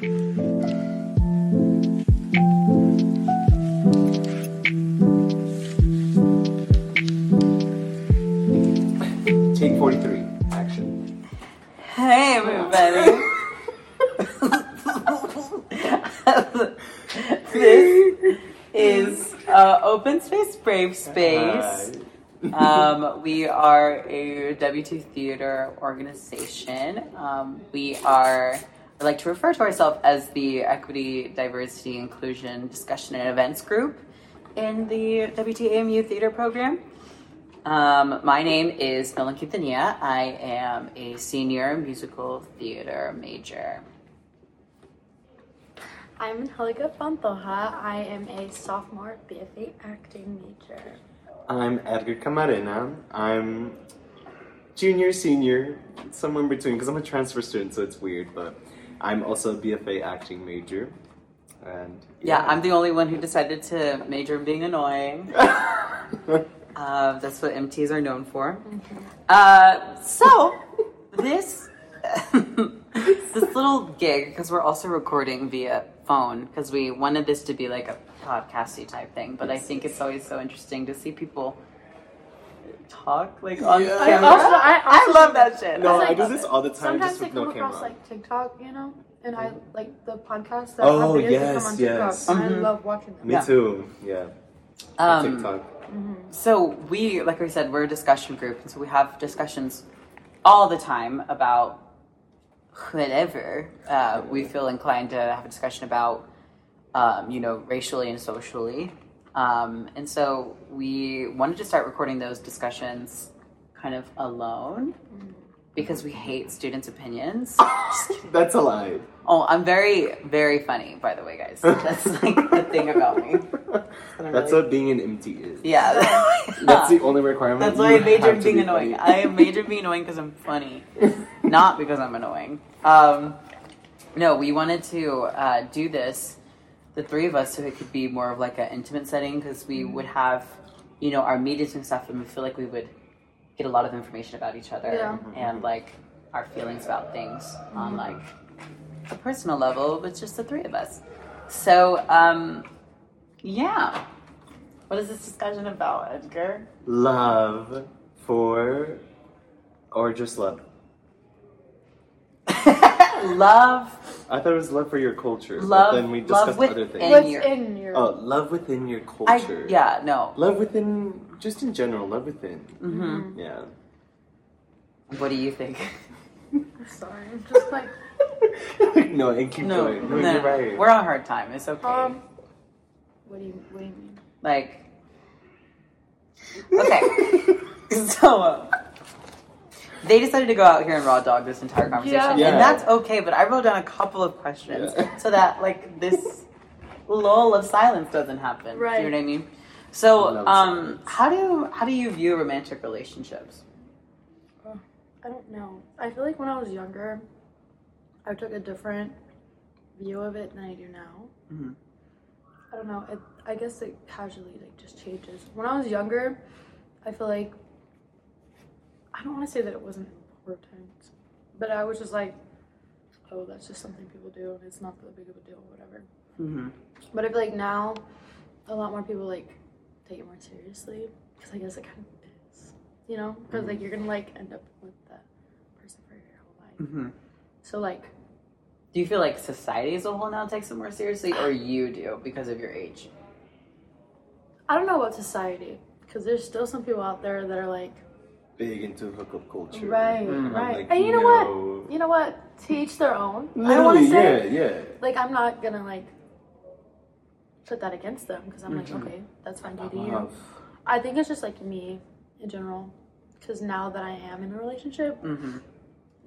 Take 43. Action. Hey, everybody. this is uh, Open Space Brave Space. Um, we are a WT theater organization. Um, we are, I like to refer to ourselves as the Equity, Diversity, Inclusion Discussion and Events Group in the WTAMU theater program. Um, my name is Nolan Quintanilla. I am a senior musical theater major. I'm Angelica Pantoja. I am a sophomore BFA acting major. I'm Edgar Camarena. I'm junior, senior, somewhere in between because I'm a transfer student, so it's weird, but I'm also a BFA acting major. And Yeah, I'm the only one who decided to major in being annoying. Uh, that's what MTs are known for. Uh, so, this this little gig, because we're also recording via phone, because we wanted this to be like a podcasty type thing, but I think it's always so interesting to see people talk like on Yeah. camera. I also- I I love that shit. No, It's I like- do this all the time Sometimes just they come no across camera. like TikTok, you know, and I like the podcasts that Oh, have videos that yes, come on yes. TikTok. and Mhm. I love watching them. Me Yeah. too, yeah. Um, TikTok. So we, like I said, we're a discussion group, and so we have discussions all the time about whatever uh, we feel inclined to have a discussion about, um, you know, racially and socially. Um, and so we wanted to start recording those discussions kind of alone because we hate students' opinions. That's a lie. Oh, I'm very, very funny, by the way, guys. That's like the thing about me. That's really- what being an MT is. Yeah. That's the only requirement. That's why I major have in being be annoying. I major in being annoying because I'm funny, not because I'm annoying. Um, no, we wanted to uh, do this, the three of us, so it could be more of like an intimate setting because we would mm-hmm. have, you know, our meetings and stuff, and we feel like we would get a lot of information about each other Yeah. Mm-hmm. and like our feelings about things on mm-hmm. like a personal level with just the three of us. So, um, yeah. What is this discussion about, Edgar? Love for, or just love. love I thought it was love for your culture. Love- but then we love discussed with other things. What's your- in your? Oh, love within your I, culture. yeah no Love within, just in general, love within. hmm Yeah. what do you think I'm sorry, I'm just like no, and keep no, going. No, no, you're right. we're on a hard time it's okay um. What do you What do you mean? like okay so uh, they decided to go out here and raw dog this entire conversation Yeah. Yeah. and that's okay but i wrote down a couple of questions Yeah. so that like this lull of silence doesn't happen do you know what i mean so um how do how do you view romantic relationships I don't know. I feel like when I was younger, I took a different view of it than I do now. Mhm. I don't know. It, I guess it casually like just changes. When I was younger, I feel like I don't want to say that it wasn't important, but I was just like, oh, that's just something people do, and it's not that big of a deal, whatever. mm-hmm. But I feel like now, a lot more people like take it more seriously because I guess it kind of is, you know, because like you're gonna like end up with that person for your whole life. Mm-hmm. So like, Do you feel like society as a whole now takes it more seriously, or you do because of your age? I don't know about society because there's still some people out there that are like, Big into hookup culture. right, Mm. I'm right, like, and you know no. what, you know what, Teach their own. I Literally, want to say, yeah, yeah. like, I'm not gonna like put that against them because I'm Mhm. like, okay, that's fine, you do you. I think it's just like me in general because now that I am in a relationship, Mm-hmm.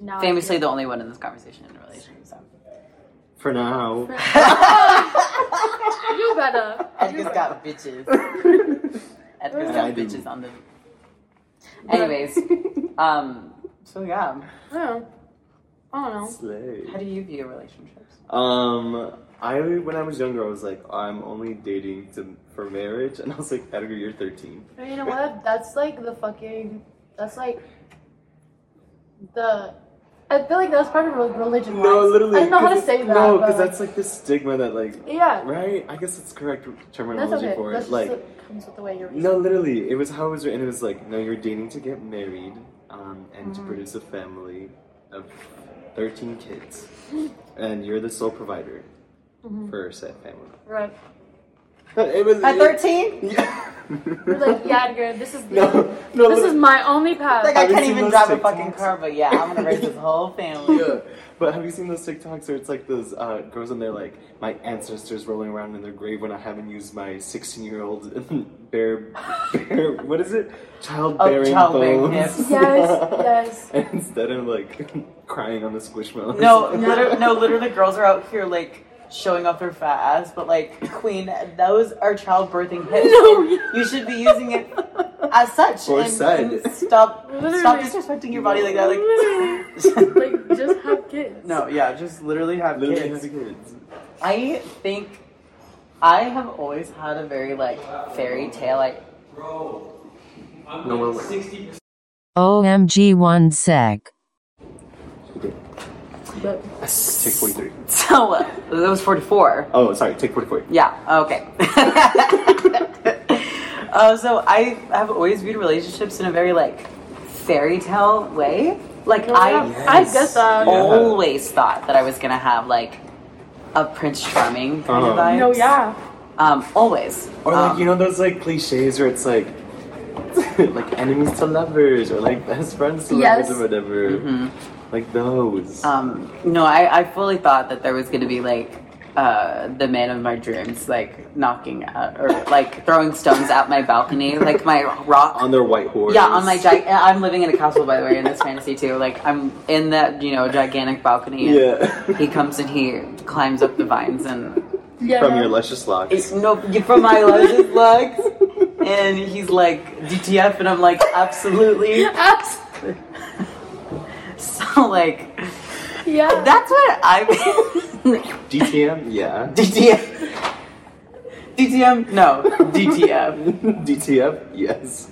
now Famously, the only one in this conversation in a relationship. So. For now. you better. Edgar's got bitches. Edgar's I got bitches on the. Anyways, um, so yeah, Yeah. I don't know. Slay. how do you view relationships? Um, I when I was younger, I was like, I'm only dating to for marriage, and I was like, Edgar, you're 13. You know what? That's like the fucking. That's like the I feel like that's part of re- religion. No, literally. I don't know how to say that. No, because like, that's like the stigma that like. yeah. Right? I guess it's correct terminology okay. for That's it. just Like, comes with the way you're no, literally, it was how it was written. It was like, no, you're dating to get married, um, and Mm-hmm. to produce a family of thirteen kids, and you're the sole provider Mm-hmm. for said family. Right. But it was At 13? Yeah. You're like, yeah, Edgar, this is No, no, this is my only path. Like, I can't even those drive a fucking car, but yeah, I'm gonna raise this whole family. yeah. But have you seen those TikToks where it's like those uh, girls and they're like, my ancestors rolling around in their grave when I haven't used my 16 year old bear, bear, what is it? Childbearing childbearing bones. hips. Yes, yes. Instead of like crying on the squishmallow. No, literally, no, literally, girls are out here like showing off their fat ass, but like, Queen, those are childbirthing hips. No. and you should be using it as such. Or and, said. and stop, Literally. stop disrespecting your body like that. Like, Literally. like, just have kids. no, yeah, just literally have Literally kids. have kids. I think I have always had a very like fairy tale like Bro, No, wait, wait. OMG one sec. But Take 43. so uh, that was forty four. Oh, sorry, take 44. Yeah. Okay. uh, so I have always viewed relationships in a very like fairy tale way. Like No, I yeah, I Yes. get that. Yeah. always thought that I was gonna have like a Prince Charming kind of Uh-huh. vibes. No, yeah. Um, always. Or like, Um, you know those like cliches where it's like, like enemies to lovers or like best friends to Yes. lovers or whatever. mhm. Like those. Um, no, I, I fully thought that there was going to be like uh, the man of my dreams, like knocking at or like throwing stones at my balcony, like my rock. on their white horse. yeah, on my gi- I'm living in a castle, by the way, in this fantasy too. Like I'm in that you know gigantic balcony. And Yeah. He comes and he climbs up the vines and Yeah. From no. your luscious locks. no from my luscious legs, and he's like DTF, and I'm like absolutely. Abs- So like yeah. that's what I. DTM? Yeah. DTM. DTM? No. DTF. DTF? Yes.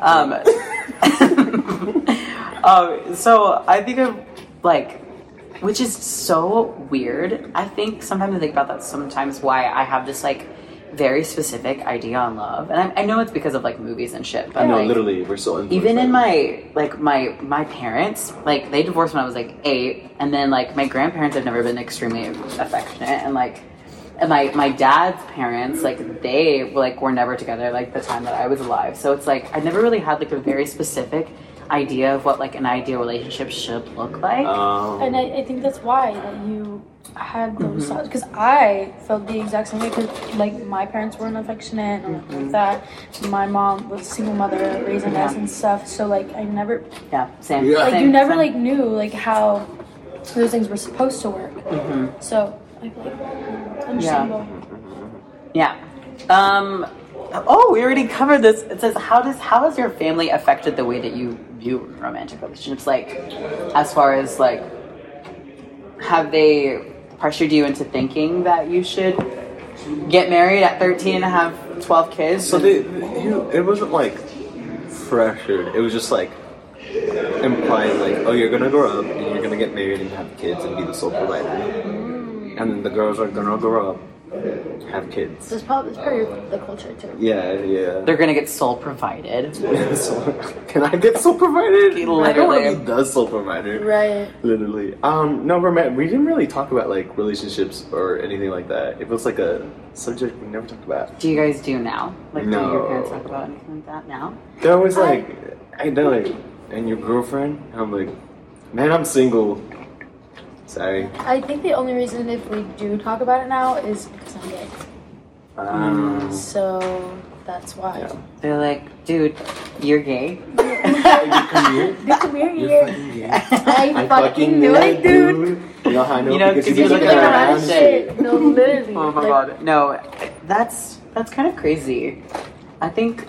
Um, um, so I think of like, which is so weird. I think sometimes I think about that sometimes why I have this like very specific idea on love, and I, I know it's because of like movies and shit. But no, like, literally, we're so even in my like my my parents like they divorced when i was like eight. And then like my grandparents have never been extremely affectionate. And like and my my dad's parents like they like were never together like the time that i was alive. So it's like i never really had like a very specific idea of what like an ideal relationship should look like Um, And I, I think that's why that you had Mm-hmm. those thoughts. Because I felt the exact same way. Because like my parents weren't affectionate and Mm-hmm. like that. My mom was a single mother raising us and stuff. So like I never yeah same Yeah. like same, you never same. like knew like how those things were supposed to work. Mhm. So I feel like it's understandable. Yeah. Um. Oh, we already covered this. It says, "How does how has your family affected the way that you view romantic relationships? Like, as far as like, have they pressured you into thinking that you should get married at 13 and have 12 kids? So they, it wasn't like pressured. It was just like implied, like, oh, you're gonna grow up and you're gonna get married and have kids and be the sole provider. And then the girls are gonna grow up, have kids. This is probably it's part of the culture too. Yeah, yeah. They're gonna get soul provided. so, can I get soul provided? I don't want Literally. to be the sole provider. Right. Literally. Um, no, roman- we didn't really talk about like relationships or anything like that. It was like a subject we never talked about. Do you guys do now? Like, do your parents talk about anything like that now? They're always like, I know, like, and your girlfriend? And I'm like, man, I'm single. Sorry. I think the only reason if we do talk about it now is because I'm gay. Um, So that's why. yeah. They're like, dude, you're gay. Hey, you come here. Dude, come here, You're fucking gay. I, fucking knew it, dude. You know how I know? You know, because 'cause you've you're been looking looking around around. shit. No, literally. Oh my Like, god. No, that's that's kind of crazy. I think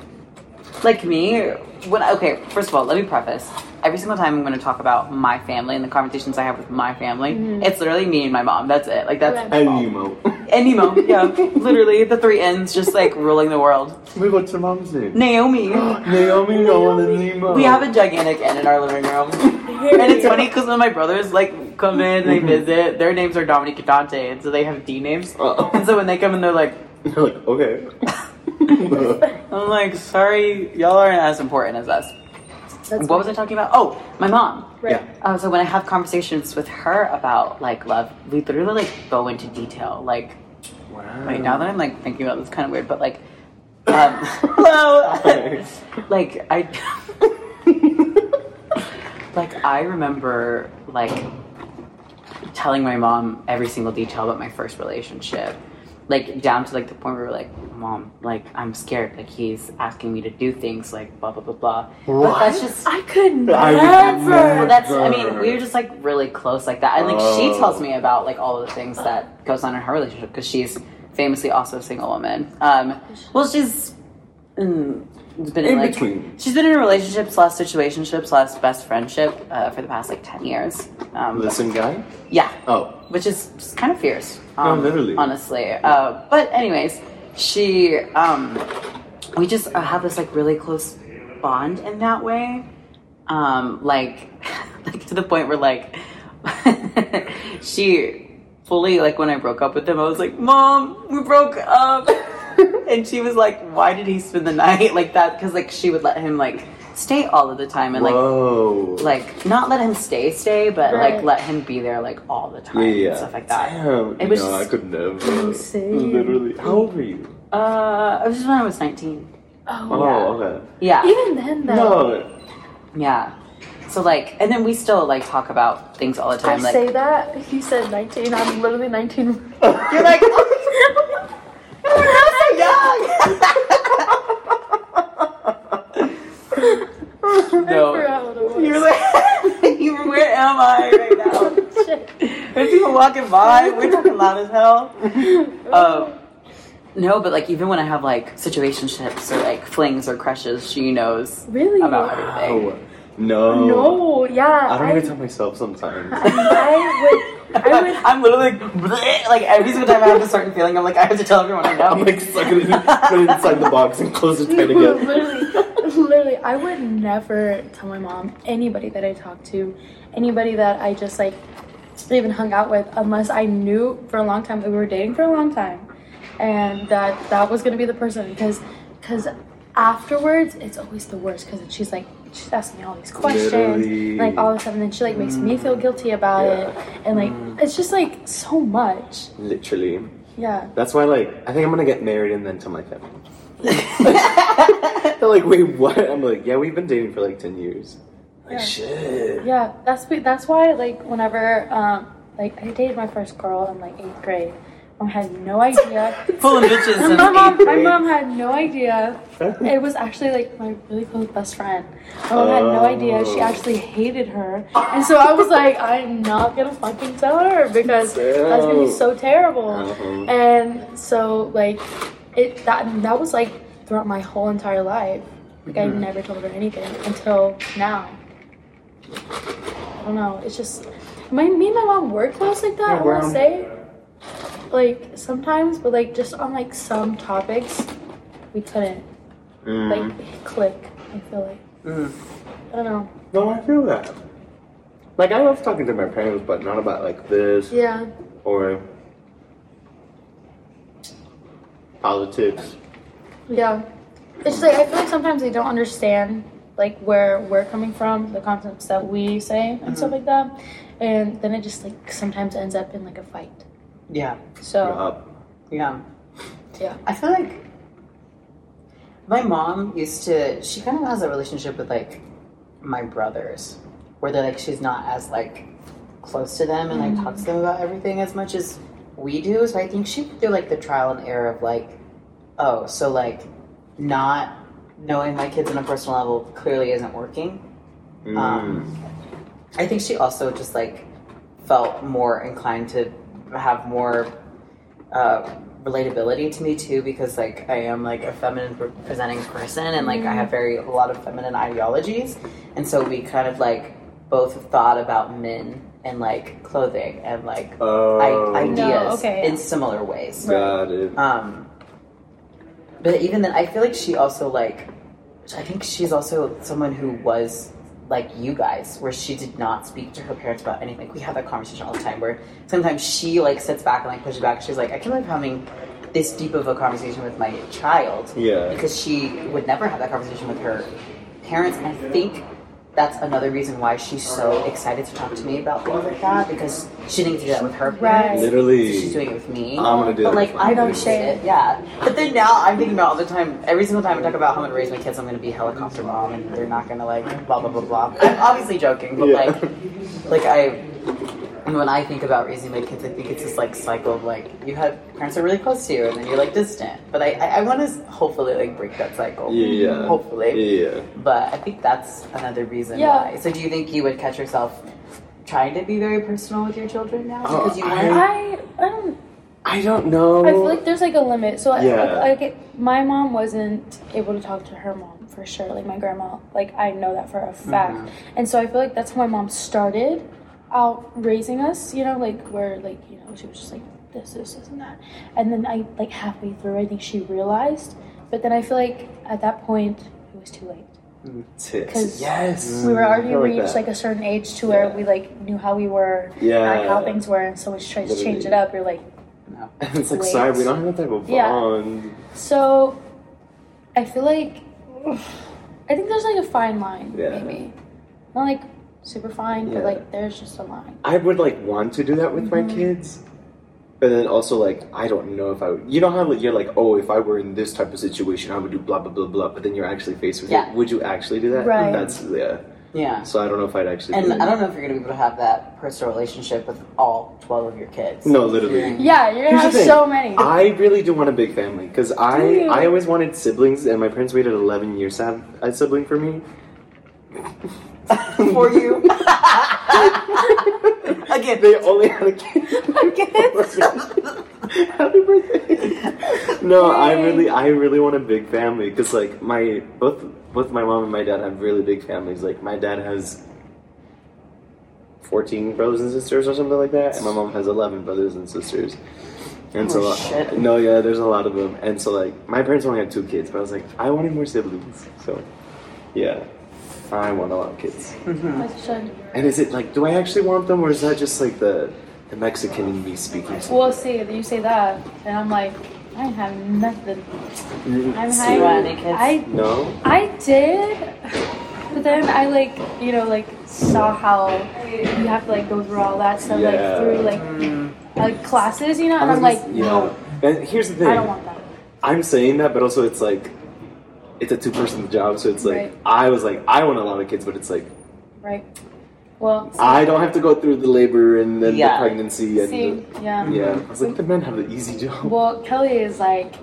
like me, when okay, first of all, let me preface. Every single time I'm going to talk about my family and the conversations I have with my family, Mhm. it's literally me and my mom. That's it. Like that's Okay. And Nemo. And Nemo, yeah, literally the three N's just like ruling the world. Wait, what's your mom's name? Naomi. Naomi Nolan and Nemo. We have a gigantic N in our living room. And it's funny because when my brothers like come in, they visit, their names are Dominique and Dante, and so they have D names. Uh-oh. And so when they come in, they're like, they're like, okay. I'm like, sorry, y'all aren't as important as us. That's what was I talking about? Oh, my mom. Right. Yeah. Uh, so when I have conversations with her about like love, we literally like go into detail. Like, wow. wait, now that I'm like thinking about it, it's kind of weird, but like, um, hello. like I, like I remember like telling my mom every single detail about my first relationship, like down to like the point where we're like, mom, like I'm scared, like he's asking me to do things, like blah blah blah blah. But that's just. I could I would never. Well, that's. I mean, we were just like really close like that, and like she Oh. tells me about like all of the things that goes on in her relationship because she's famously also a single woman. Um, well, she's mm, been in, In like between. she's been in a relationship slash situationship slash best friendship uh, for the past like ten years. Um, Listen, guy? yeah, Oh. which is just kind of fierce. No, Um, literally. honestly. Uh, but anyways, she, um, we just uh, have this like really close bond in that way. Um, like, like to the point where like she fully like when I broke up with him, I was like, "Mom, we broke up," and she was like, "Why did he spend the night like that?" Because like she would let him like stay all of the time and like Whoa. like not let him stay stay but Right. like let him be there like all the time yeah, yeah. and stuff like that Damn. It was no, I could never. Insane. Literally. How old were you? uh it was just when i was 19 Oh, Oh, okay. yeah even then though. No. yeah so like and then we still like talk about things all the time. I time like say that he said 19. I'm literally 19. you're like I no forgot what it was. you're like you were where am i right now There's people walking by. We're talking loud as hell. Um, no, but like even when I have like situationships or like flings or crushes, she knows Really? about everything. Oh. No. No, yeah. I don't even tell myself sometimes. I, I would. I would. I'm literally like, bleh, like every single time I have a certain feeling, I'm like I have to tell everyone I know. I'm like stuck in, put it inside the box and close it tight again. literally, literally, I would never tell my mom anybody that I talked to, anybody that I just like even hung out with, unless I knew for a long time that we were dating for a long time, and that that was gonna be the person because because afterwards it's always the worst because she's like she's asking me all these questions Literally. like all of a sudden then she like makes me feel guilty about Yeah. it and like it's just like so much Literally. yeah That's why, like, I think I'm gonna get married and then tell my family. They're like, wait, what? I'm like, yeah, we've been dating for like 10 years. Like, Yeah. shit. Yeah, that's that's why like whenever um like I dated my first girl in like eighth grade, mom had no idea. Pulling bitches since my mom, my mom had no idea. It was actually like my really close best friend. My mom had no idea. She Oh. actually hated her, and so I was like, I'm not gonna fucking tell her because that's gonna be so terrible. Uh-huh. And so like it that that was like throughout my whole entire life. Like I never told her anything until now. I don't know. It's just my me and my mom were close like that. Yeah, I we're want to say, like sometimes, but like just on like some topics, we couldn't Mm. like click. I feel like Mm. I don't know. No, I feel that. Like, I love talking to my parents, but not about like this Yeah, or politics. yeah. It's just like I feel like sometimes they don't understand like where we're coming from, the concepts that we say and stuff like that, and then it just like sometimes ends up in like a fight. Yeah, So Yup. yeah. yeah, I feel like my mom used to. She kind of has a relationship with like my brothers, where they're like she's not as like close to them and like talks to them about everything as much as we do. So I think she went through like the trial and error of like, oh, so like not knowing my kids on a personal level clearly isn't working. Mm. Um, I think she also just like felt more inclined to have more uh, relatability to me too because like I am like a feminine presenting person and like I have very a lot of feminine ideologies and so we kind of like both thought about men and like clothing and like Oh, I- ideas No, okay, yeah. in similar ways. got it. Um, but even then, I feel like she also like, I think she's also someone who was like you guys, where she did not speak to her parents about anything. We have that conversation all the time, where sometimes she like sits back and like pushes back. She's like, I can't believe having this deep of a conversation with my child Yeah. because she would never have that conversation with her parents. And I think that's another reason why she's so excited to talk to me about things like that because she didn't do that with her parents. Right. Literally. So she's doing it with me. I'm gonna do But that like I my appreciate kids. it, yeah. But then now I'm thinking about all the time, every single time I talk about how I'm gonna raise my kids, I'm gonna be a helicopter mom, and they're not gonna like blah blah blah blah. I'm obviously joking, but Yeah. like, like I, when I think about raising my kids, I think it's this like cycle of like you have parents are really close to you, and then you're like distant. But I, I, I want to hopefully like break that cycle. Yeah. Hopefully. Yeah. But I think that's another reason Yeah. why. So do you think you would catch yourself trying to be very personal with your children now Oh, because you I- I I don't I don't know. I feel like there's like a limit. So Yeah. like, like my mom wasn't able to talk to her mom for sure. Like my grandma, like I know that for a fact. Mhm. And so I feel like that's how my mom started out raising us. You know, like where like you know she was just like this, this, this, and that. And then I like halfway through, I think she realized. But then I feel like at that point it was too late. Because Yes. We were already like reached that. like a certain age to where Yeah. we like knew how we were, Yeah. like how things were, and so we tried to change it up. You're like. No. it's like, Wait. sorry, we don't have that type of Yeah. bond. So, I feel like I think there's like a fine line, Yeah. maybe not like super fine, Yeah. but like there's just a line. I would like want to do that with my Mm-hmm. kids, but then also like I don't know if I would. You know how like you're like, oh, if I were in this type of situation, I would do blah blah blah blah. But then you're actually faced with Yeah. it. Would you actually do that? Right. That's yeah. Yeah. So I don't know if I'd actually. And do. I don't know if you're gonna be able to have that personal relationship with all twelve of your kids. No, literally. Yeah, you're gonna the have so many. I really do want a big family because I you? I always wanted siblings, and my parents waited 11 years to have a sibling for me. For you. Again. They only had a kid. My kids Happy birthday! No, I really, I really want a big family because, like, my both both my mom and my dad have really big families. Like, my dad has fourteen brothers and sisters or something like that, and my mom has eleven brothers and sisters. And so, Oh, shit. no, yeah, there's a lot of them. And so, like, my parents only had two kids, but I was like, I wanted more siblings. So, yeah, I want a lot of kids. As you should. And is it like, do I actually want them, or is that just like the the Mexican in me speaking? Well, see, you say that, and I'm like, I have nothing. I'm So- high. want any kids? I No. I did, but then I like you know like saw how you have to like go through all that stuff Yeah. like through like Mm, like classes, you know, and I I'm was like, gonna- yeah. no, And here's the thing. I don't want that. I'm saying that, but also it's like, it's a two person job, so it's like Right. I was like, I want a lot of kids, but it's like Right. Well, see, I don't have to go through the labor and then Yeah. the pregnancy and see, the, yeah. yeah. I was like, the men have the easy job. Well, Kelly is like,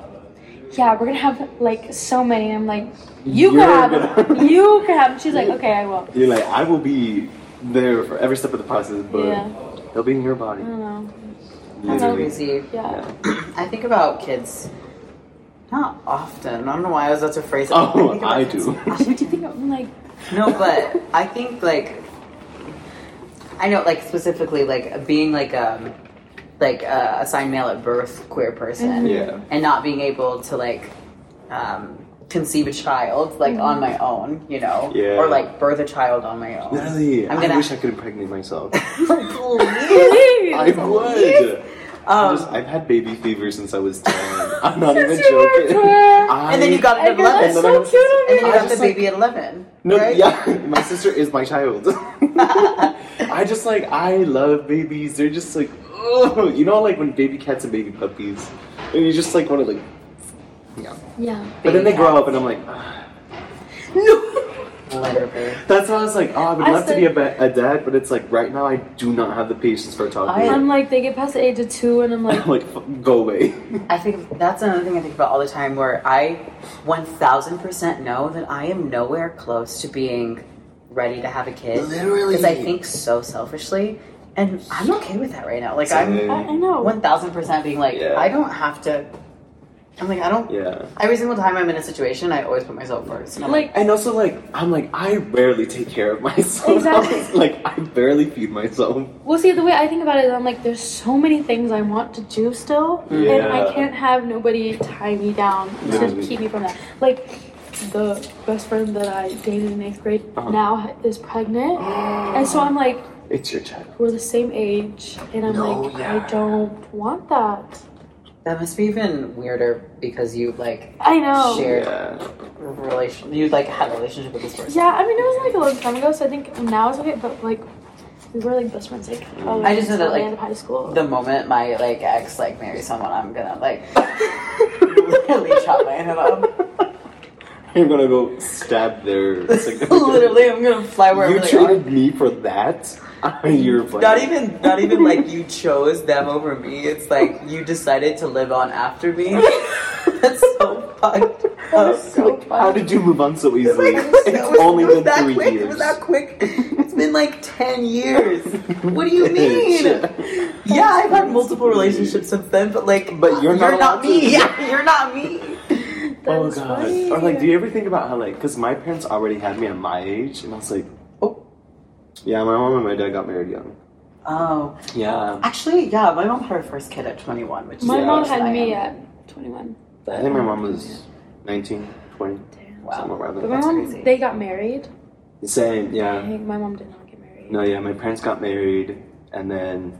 yeah, we're gonna have like so many. I'm like, you You're can have them. You can have. She's like, okay, I will. You're like, I will be there for every step of the process, but Yeah. they'll be in your body. I don't know. That's Literally. crazy. Yeah. I think about kids not often. I don't know why I was about to phrase it. Oh, think about I do. What do you think? I'm like, No, but I think like I know like specifically like being like um like uh, assigned male at birth queer person Yeah. and not being able to like um conceive a child like on my own, you know, Yeah. or like birth a child on my own. Literally, I'm gonna- wish I could impregnate myself. Please. I would. I Um, just, I've had baby fever since I was 10. I'm not even Since you were joking. 10. I- and then you got it at I know, that's 11. then so was- cute of And then you I got the like- baby at 11. No, right? yeah, my sister is my child. I just like I love babies. They're just like, oh, you know, like when baby cats and baby puppies, and you just like want to like, yeah. yeah. But then Baby they grow up, and I'm like, ah. Literally. that's why I was like, oh, I would I love to be a, ba- a dad, but it's like right now I do not have the patience for talking. I- I'm like, they get past the age of two, and I'm like, I'm like, go away. I think that's another thing I think about all the time where I 1000% know that I am nowhere close to being ready to have a kid. Literally. Because I think so selfishly. And I'm okay with that right now. Like, Same. I'm I, I know. 1000% being like, Yeah. I don't have to I'm like, I don't. Yeah. Every single time I'm in a situation, I always put myself first. And I'm Like, And also, like, I'm like, I rarely take care of myself. Exactly. like, I barely feed myself. well, see, the way I think about it, I'm like, there's so many things I want to do still, and I can't have nobody tie me down to Literally. keep me from that. Like, the best friend that I dated in eighth grade Uh-huh. now is pregnant, and so I'm like, It's your child. we're the same age, and I'm No, like, yeah. I don't want that. That must be even weirder because you like I know. shared Yeah. relation. You like had a relationship with this person. Yeah, I mean, it was like a long time ago, so I think now it's okay, but like, we were like best friends, like, mm. all I just know that, the like, end of high school. The moment my like ex like marries someone, I'm gonna like literally chop my head off. You're gonna go stab their Literally, I'm gonna fly wherever You they are. treated me for that? You're funny. Not even, not even like you chose them over me. It's like you decided to live on after me. That's so fucked. up. so fun. How did you move on so easily? Like, it's it was- only it been that three quick. years. It was that quick. It's been like ten years. What do you mean? yeah, I've had multiple relationships since then, but like, But you're not allowed to- me. Yeah, you're not me. Oh god. funny. Or like, do you ever think about how like, because my parents already had me at my age, and I was like. Yeah, my mom and my dad got married young. Oh, Yeah. actually, yeah, my mom had her first kid at 21, which is My mom had me at 21. I think my mom was 19, 20, Wow. somewhere around But there. my That's mom, crazy. they got married. Same, I yeah. think my mom did not get married. No, yeah, my parents got married, and then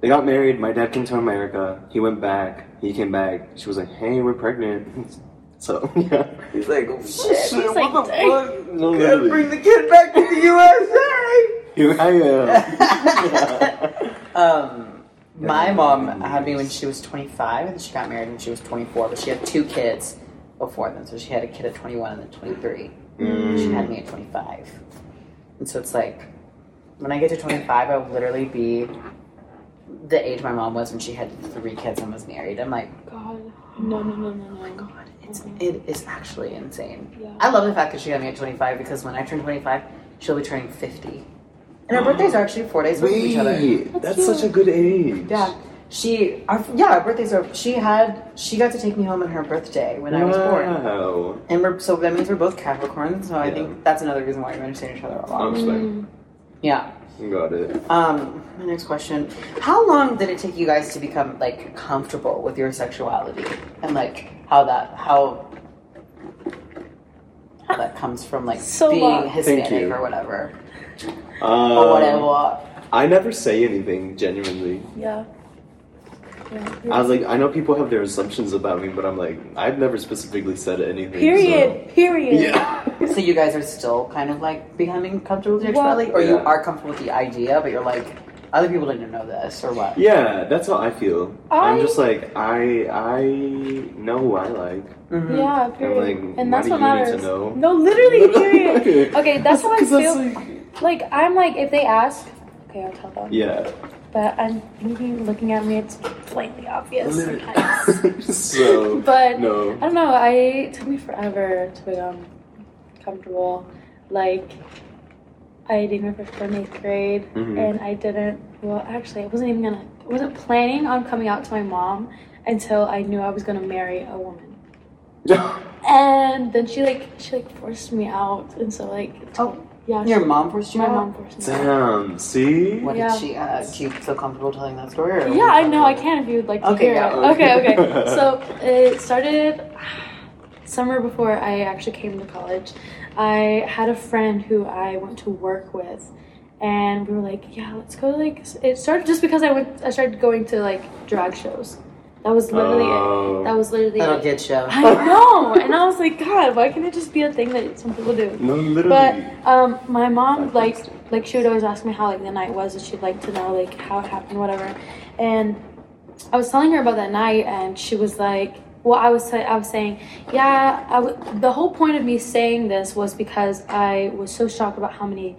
they got married. My dad came to America. He went back. He came back. She was like, "Hey, we're pregnant." So yeah, He's like, oh shit. He's like, what the "Dang." fuck? no, Gotta literally. bring the kid back to the USA. Here I am. Um, my mom had me when she was 25, and she got married when she was 24. But she had two kids before then, so she had a kid at 21 and then 23. She had me at 25, and so it's like when I get to 25, I will literally be the age my mom was when she had three kids and was married. I'm like, God. No, no, no, no, no. oh my god, it's it is actually insane. Yeah. I love the fact that she got me at 25 because when I turn 25, she'll be turning 50. And our birthdays are actually four days away from each other. Wait, That's that's such a good age. Yeah. She, our, yeah, our birthdays are. She had, she got to take me home on her birthday when I was born, Wow. and we're so that means we're both Capricorn. So I think that's another reason why we understand each other a lot. Honestly, Mm. Yeah. got it. Um. My next question: How long did it take you guys to become like comfortable with your sexuality and like how that how how that comes from like So being long. Thank Hispanic you. or whatever Um, or whatever. I never say anything genuinely. Yeah. Yeah. I was like, I know people have their assumptions about me, but I'm like, I've never specifically said anything. Period. so- Period. Yeah. So you guys are still kind of like becoming comfortable with your Well- sexuality, or you are comfortable with the idea, but you're like, other people didn't know this, or what? Yeah, that's how I feel. I, am just like I I know who I like. Mhm. Yeah, period. like, and that's what you need matters. to know? No, literally, period. okay, that's how I feel. that's Like, I'm like, if they ask, okay, I'll tell them. Yeah. But I'm thinking, looking at me, it's blatantly obvious. so But no. I don't know. I it took me forever to become comfortable. Like I dated my first friend eighth grade, Mhm. and I didn't. Well, actually, I wasn't even gonna. I wasn't planning on coming out to my mom until I knew I was gonna marry a woman. And then she like she like forced me out, and so like Oh, yeah, Your she- mom forced you my out? mom forced me. out. Damn. See. What Yeah. did she? Uh, do you feel comfortable telling that story? Or Yeah, I know. I can if you would like to Okay, hear yeah. it. Okay, okay. so it started summer before I actually came to college. I had a friend who I went to work with, and we were like, "Yeah, let's go." to, Like, it started just because I went. I started going to like drag shows. That was literally Oh. it. That was literally That'll it. get show. I know, and I was like, God, why can't it just be a thing that some people do? No, literally. But um, my mom Five like like she would always ask me how like the night was, and she'd like to know like how it happened, whatever. And I was telling her about that night, and she was like, "Well, I was I was saying, yeah, I w- the whole point of me saying this was because I was so shocked about how many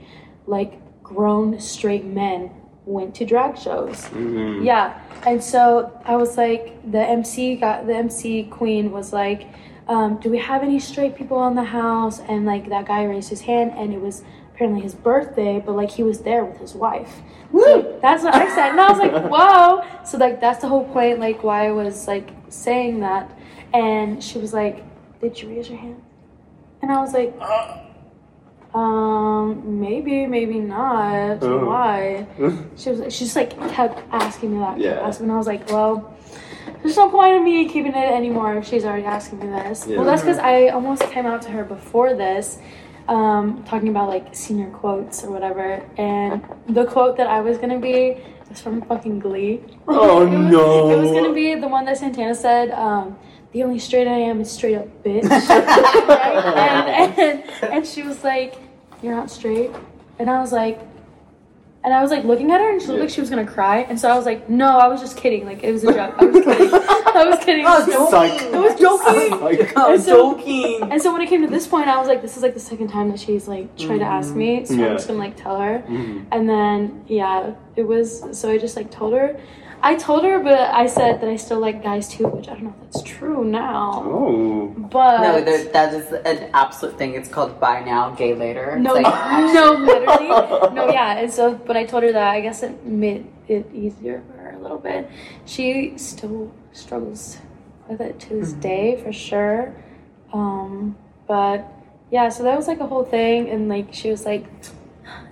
like grown straight men went to drag shows. Mhm. Yeah, and so I was like, the MC got the MC queen was like, um, "Do we have any straight people in the house?" And like that guy raised his hand, and it was apparently his birthday, but like he was there with his wife. So that's what I said, and I was like, "Whoa!" So like that's the whole point, like why I was like saying that, and she was like, "Did you raise your hand?" And I was like, "Um, maybe, maybe not. Oh. Why?" She was, she just like kept asking me that, Yeah. and I was like, "Well." There's no point in me keeping it anymore if she's already asking me this. Yeah. Well, that's because I almost came out to her before this, um, talking about like senior quotes or whatever. And the quote that I was gonna be was from fucking Glee. Oh, It was- no. It was gonna be the one that Santana said. Um, the only straight I am is straight up bitch. right? and, and and she was like, "You're not straight," and I was like. And I was like looking at her, and she looked like she was gonna cry. And so I was like, "No, I was just kidding. Like it was a joke. I was kidding. I was kidding. I was joking. I was joking." I was so- joking. And so when it came to this point, I was like, this is like the second time that she's like tried to ask me, so Yeah. I'm just gonna like tell her. mhm. And then yeah, it was so I just like told her. I told her, but I said that I still like guys too, which I don't know if that's true now. Oh. But No, there, that is an absolute thing. It's called bi now, gay later. It's no, like, no, literally, no, yeah. And so, but I told her that I guess it made it easier for her a little bit. She still struggles with it to this day for sure. Um, but yeah, so that was like a whole thing, and like she was like.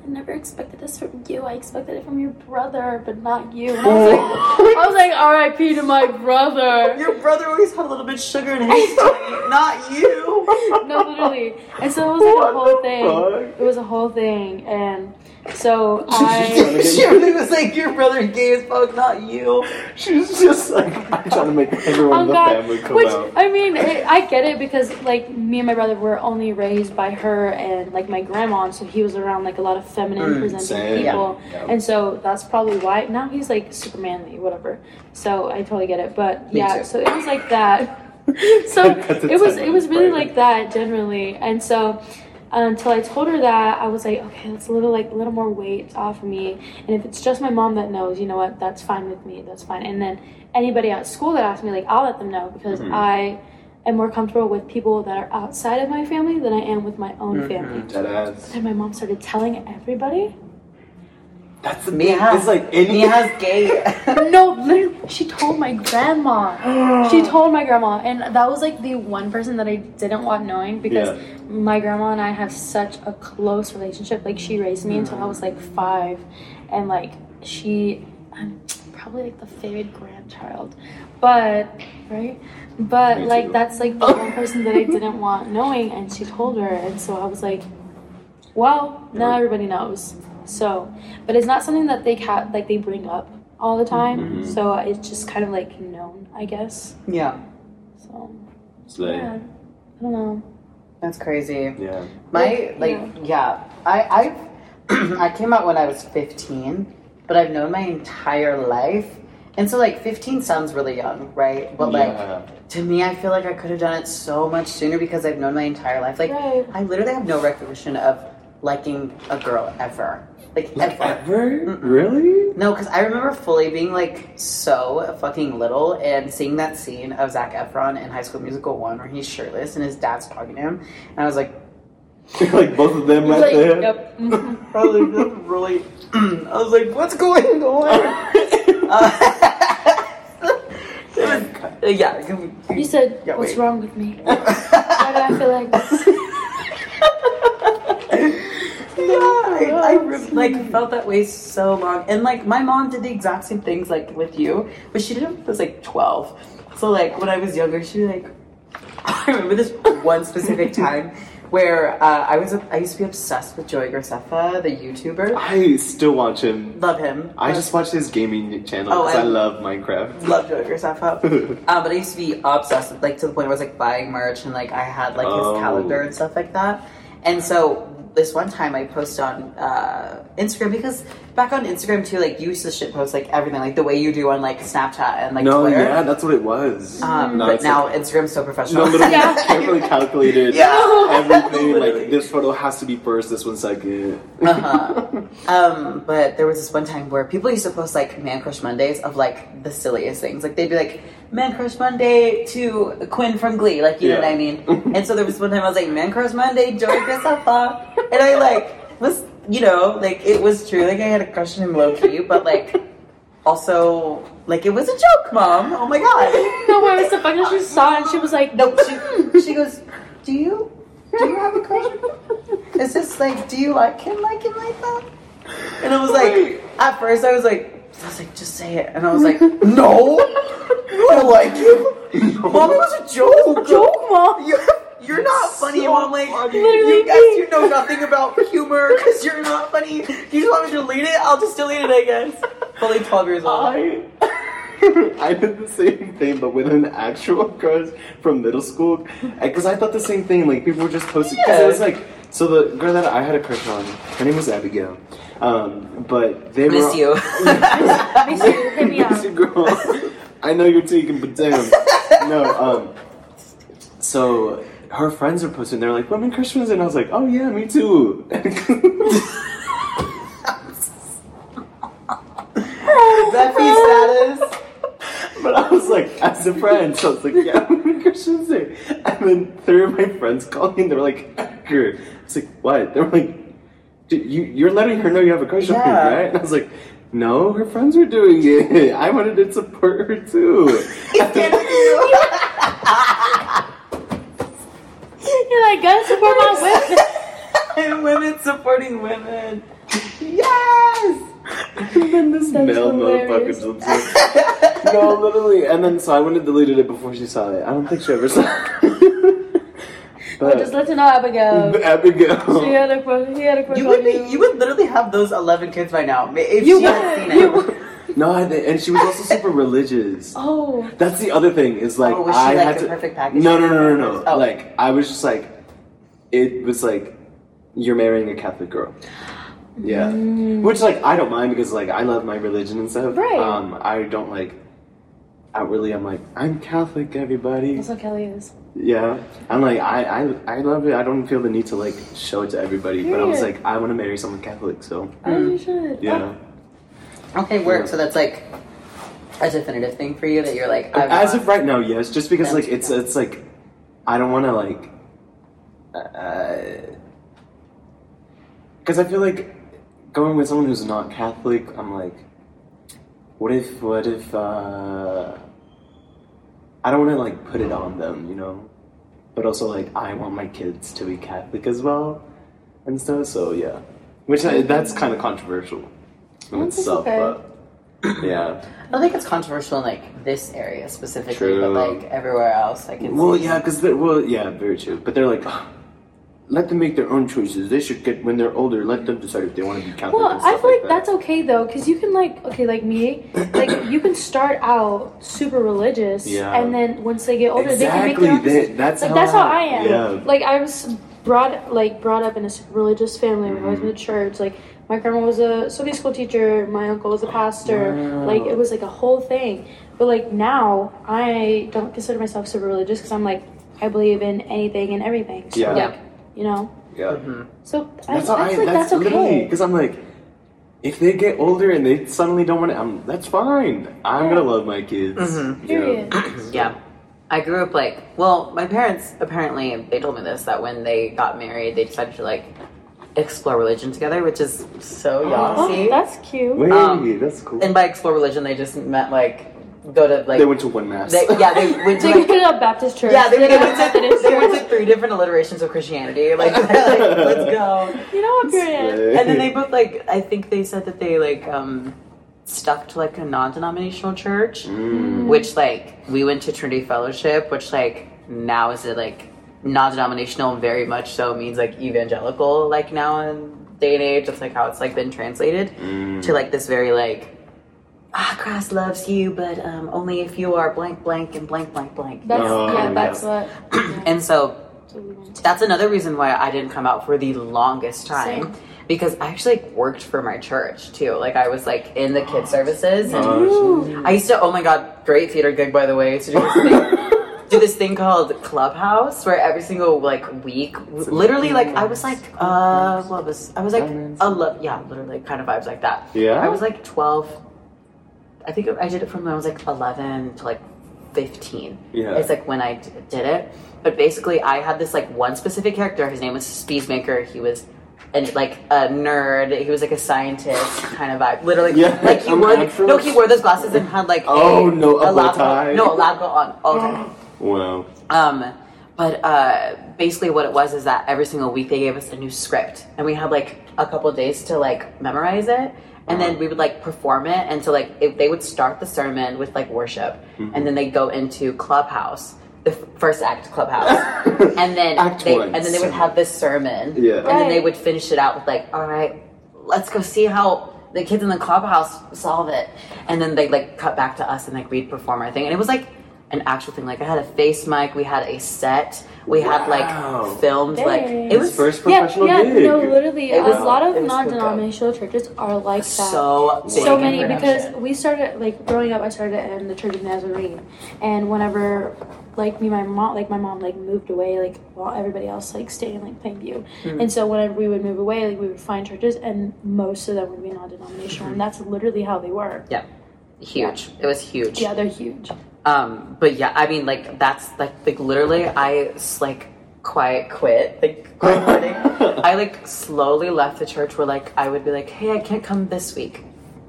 I never expected this from you. I expected it from your brother, but not you. And I was oh. like, I was like, R.I.P. to my brother. Your brother always had a little bit of sugar in his tea, not you. no, literally. And so it was like a whole thing. fuck? It was a whole thing, and so I. she really was like, your brother gay as fuck, not you. She's just like I'm trying to make everyone Oh in the God! family come Which out. I mean, it, I get it because like me and my brother were only raised by her and like my grandma, and so he was around like a lot of feminine Mm, presenting same. people, Yeah. and so that's probably why. Now he's like super manly, whatever. So I totally get it, but Me yeah. too. So it was like that. so it was it was really like that generally, and so. Until I told her that, I was like, okay, that's a little like a little more weight off of me. And if it's just my mom that knows, you know what, that's fine with me. That's fine. And then anybody at school that asks me, like, I'll let them know because Mhm. I am more comfortable with people that are outside of my family than I am with my own Mhm. family. Dead ass. And my mom started telling everybody. That's Me has, It's like any. gay. no, literally, she told my grandma. She told my grandma, and that was like the one person that I didn't want knowing because Yeah. my grandma and I have such a close relationship. Like she raised me until I was like five, and like she, I'm probably like the favorite grandchild, but right, but Me like too. that's like the one person that I didn't want knowing, and she told her, and so I was like, well, now everybody knows. So, but it's not something that they ca- like they bring up all the time. Mhm. So it's just kind of like known, I guess. yeah, So Slay. yeah, I don't know. that's crazy. Yeah. My like yeah, I I I came out when I was 15, but I've known my entire life. And so like 15 sounds really young, right? But like Yeah. to me I feel like I could have done it so much sooner because I've known my entire life. Like Right. I literally have no recollection of liking a girl ever. Like, Like ever. ever? Really? No, because I remember fully being like so fucking little and seeing that scene of Zac Efron in High School Musical 1 where he's shirtless and his dad's talking to him. And I was like, like both of them right Like, there. yep. probably really. I was like, what's going on? Uh, yeah. You said, Yeah, "What's wait. wrong with me? Why do I feel like this?" yeah, I, I like felt that way so long, and like my mom did the exact same things like with you, but she did it when I was like twelve. So like when I was younger, she like I remember this one specific time where uh, I was I used to be obsessed with Joey Graceffa, the YouTuber. I still watch him. Love him. I just watch his gaming channel Oh, because I love Minecraft. love Joey Graceffa. Uh, but I used to be obsessed, with, like to the point where I was like buying merch and like I had like his Oh. calendar and stuff like that. And so this one time I posted on uh, Instagram because back on Instagram too, like you used to shit post like everything, like the way you do on like Snapchat and like no, Twitter. yeah, that's what it was. Um, No, but now like- Instagram's so professional. No, literally Yeah. carefully calculated. Yeah. Everything Literally. like this photo has to be first, this one second. uh-huh. Um, but there was this one time where people used to post like Man Crush Mondays of like the silliest things. Like they'd be like Man Crush Monday to Quinn from Glee, like you know what I mean. and so there was one time I was like Man Crush Monday, Joey Graceffa, and I like was, you know, like it was true. Like I had a crush on him low key, but like also like it was a joke, mom. Oh my god. No, where was the fuck? She saw it and she was like, No, she, she goes, Do you do you have a crush? Is this like do you like him like him like that? And I was like at first I was like I was like, just say it. And I was like, No You don't like him? Mom, it was a joke. joke, mom. You're, you're not funny, So mom. Like funny. you guys, you know nothing about humor because you're not funny. Do you just want me to delete it? I'll just delete it, I guess. Fully 12 years old. I I did the same thing, but with an actual crush from middle school. Because I thought the same thing. Like people were just posting. Because it was like, so the girl that I had a crush on, her name was Abigail. Um, but they Miss were. you. Miss you, hit me Miss up. you, girl. I know you're taking, but damn. No. Um. So her friends are posting. They're like, "Women Christmas," and I was like, "Oh yeah, me too." That status. But I was like, as a friend, so I was like, yeah, I'm Christian Day. And then three of my friends called me and they were like, Edgar. I was like, what? They were like, "Dude, you, you're letting her know you have a crush on right? And I was like, no, her friends were doing it. I wanted to support her too. You're like, gotta support my women. and women supporting women. Yes. and then this male hilarious. motherfucker. No, literally. And then so I went and deleted it before she saw it. I don't think she ever saw it. But just let you know, Abigail. Abigail. She had a crush. He had a crush You would be, you. you would literally have those 11 kids by now if You she had seen You it. would. No, I think- and she was also super religious. Oh. That's the other thing is like Oh, was she I like had the to. perfect package? No, no, no, no, no. Oh. Like I was just like, it was like, you're marrying a Catholic girl. Yeah, which like I don't mind because like I love my religion and stuff. Right. Um, I don't like. Outwardly, I'm like I'm Catholic. Everybody. That's what Kelly is. Yeah, I'm like I, I I love it. I don't feel the need to like show it to everybody. But I was like I want to marry someone Catholic. So As you should. yeah. Okay, work. So that's like a definitive thing for you that you're like, I'm As of right now, yes. Just because like it's it's like I don't want to like because I feel like going with someone who's not Catholic. I'm like, what if what if uh I don't want to like put it on them, you know. But also like I want my kids to be Catholic as well and stuff. So yeah, which I, that's kind of controversial in itself, okay. but yeah. I think it's controversial in like this area specifically, True. but like everywhere else, I can. Well, see. yeah, because well, yeah, very true. But they're like, "Ugh, let them make their own choices. They should get when they're older. Let them decide if they want to be Catholic. Well, I feel like that. that's okay though, because you can like, okay, like me, like you can start out super religious, Yeah. and then once they get older, they can make their own. They, that's like how that's how I am. Yeah. Like I was brought like brought up in a super religious family. We always Mm-hmm. went to church. Like my grandma was a Sunday school teacher. My uncle was a pastor. Wow. Like it was like a whole thing. But like now, I don't consider myself super religious because I'm like I believe in anything and everything. So Yeah. like you know, yeah. Mhm. so I, That's I how I. like that's that's, okay. because I'm like, if they get older and they suddenly don't want to, I'm, that's fine. I'm Yeah. gonna love my kids. Mhm. you know. Period. Yeah. I grew up like, well, my parents apparently, they told me this, that when they got married, they decided to like explore religion together, which is so Oh, yahtzee. that's cute. Wait, Um, that's cool. and by explore religion, they just meant like go to like, they went to one mass. they- yeah, they went to like, go a Baptist church. yeah, they, they, go went to, they went to three different alliterations of Christianity. Like, like, let's go. You know what, period. And then they both like, I think they said that they like um stuck to like a non-denominational church. Mm. which like we went to Trinity Fellowship, which like now is it like non-denominational, very much so means like evangelical, like now in day and age. That's like how it's like been translated Mm. to like this very like ah Christ loves you, but um, only if you are blank blank and blank blank blank. That's Oh, yeah, yeah. that's what. Yeah, And so that's what we went to. that's another reason why I didn't come out for the longest time. Same. Because I actually like, worked for my church too. Like I was like in the kid services and Oh, I used to. Oh my god, great theater gig by the way. To do this thing, do this thing called Clubhouse, where every single like week, literally like I was like, uh, what was I was like, a lo- yeah, literally kind of vibes like that. Yeah? I was like twelve. I think I did it from when I was like eleven to like fifteen. Yeah. it's like when I d- did it. But basically, I had this like one specific character. His name was Speedmaker. He was and like a nerd. He was like a scientist kind of vibe. Literally, Yeah, like he I'm wore no, he wore those glasses and had like Oh, a, no, a lab tie. no, a lab coat on all the time. Wow. Um, but uh, basically, what it was is that every single week they gave us a new script, and we had like a couple days to like memorize it, and then we would like perform it. And so like if they would start the sermon with like worship, mm-hmm. and then they go into clubhouse, the f- first act clubhouse, and then Act they one, and then they would have this sermon, Yeah. and then they would finish it out with like, all right, let's go see how the kids in the clubhouse solve it. And then they like cut back to us and like read perform our thing. And it was like an actual thing. Like I had a face mic, we had a set, we had like filmed like it was His first Yeah, professional yeah, gig. no, literally, It was- a lot of it was cool, non-denominational churches are like that. so big so many because we started like growing up. I started in the Church of Nazarene, and whenever like me, my mom, like my mom, like moved away, like while everybody else like stayed in like Plainview, Hmm. and so whenever we would move away, like we would find churches, and most of them would be non-denominational, Hmm. and that's literally how they were. yeah. Huge. It was huge. Yeah, they're huge. Um, but yeah, I mean, like that's like like literally, I like quiet quit, like quiet quitting. I like slowly left the church where like I would be like, hey, I can't come this week.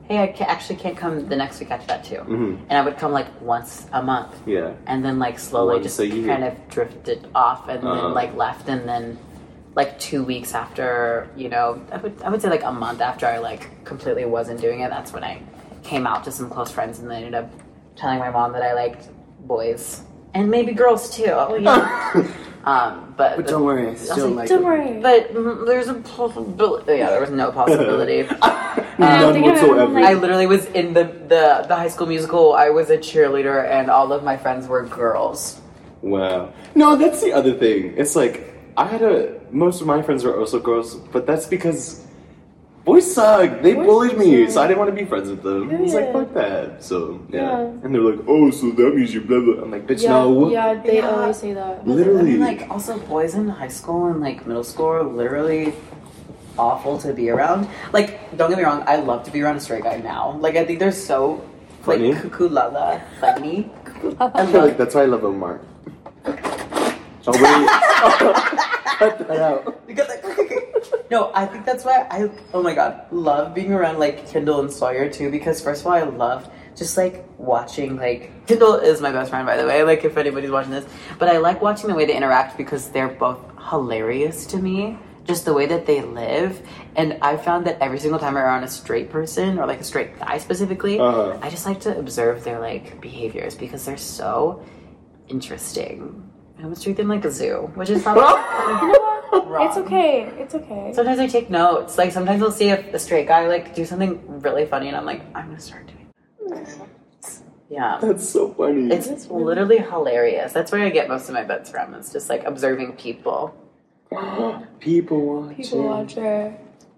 Hey, I ca- actually can't come the next week after that too. Mhm. And I would come like once a month, Yeah. and then like slowly Once just kind of drifted off, and Uh-huh. then like left, and then like two weeks after, you know, I would I would say like a month after I like completely wasn't doing it. That's when I came out to some close friends, and they ended up telling my mom that I liked boys and maybe girls too. Oh yeah. um, but, But don't worry, I still like, like Don't worry. But mm, there's a possibility. Yeah, there was no possibility. None think whatsoever. I literally was in the, the the high school musical. I was a cheerleader, and all of my friends were girls. Wow. No, that's the other thing. It's like I had a most of my friends were also girls, but that's because boys suck. They Boys bullied me, suck. so I didn't want to be friends with them. I was like, fuck that. So yeah. Yeah. And they're like, oh, so that means you blah blah. I'm like, bitch, yeah, no. yeah, they Yeah. always say that. Literally. I mean, like also boys in high school and like middle school are literally awful to be around. Like, don't get me wrong, I love to be around a straight guy now. Like, I think they're so Funny. like cuckoo lala funny. I feel like that's why I love Omar. Oh wait. Cut that out. Because like, no, I think that's why I oh my god love being around like Kendall and Sawyer too. Because first of all, I love just like watching like Kendall is my best friend by the way. Like if anybody's watching this, but I like watching the way they interact because they're both hilarious to me. Just the way that they live, and I found that every single time I'm around a straight person or like a straight guy specifically, Uh-huh. I just like to observe their like behaviors because they're so interesting. I would treat them like a zoo, which is probably You know what? Wrong. It's okay. It's okay. Sometimes I take notes. Like sometimes I'll see a, a straight guy like do something really funny, and I'm like, I'm gonna start doing. That. Yeah, That's so funny. it's literally hilarious. That's where I get most of my bets from. It's just like observing people. People watching. People watcher.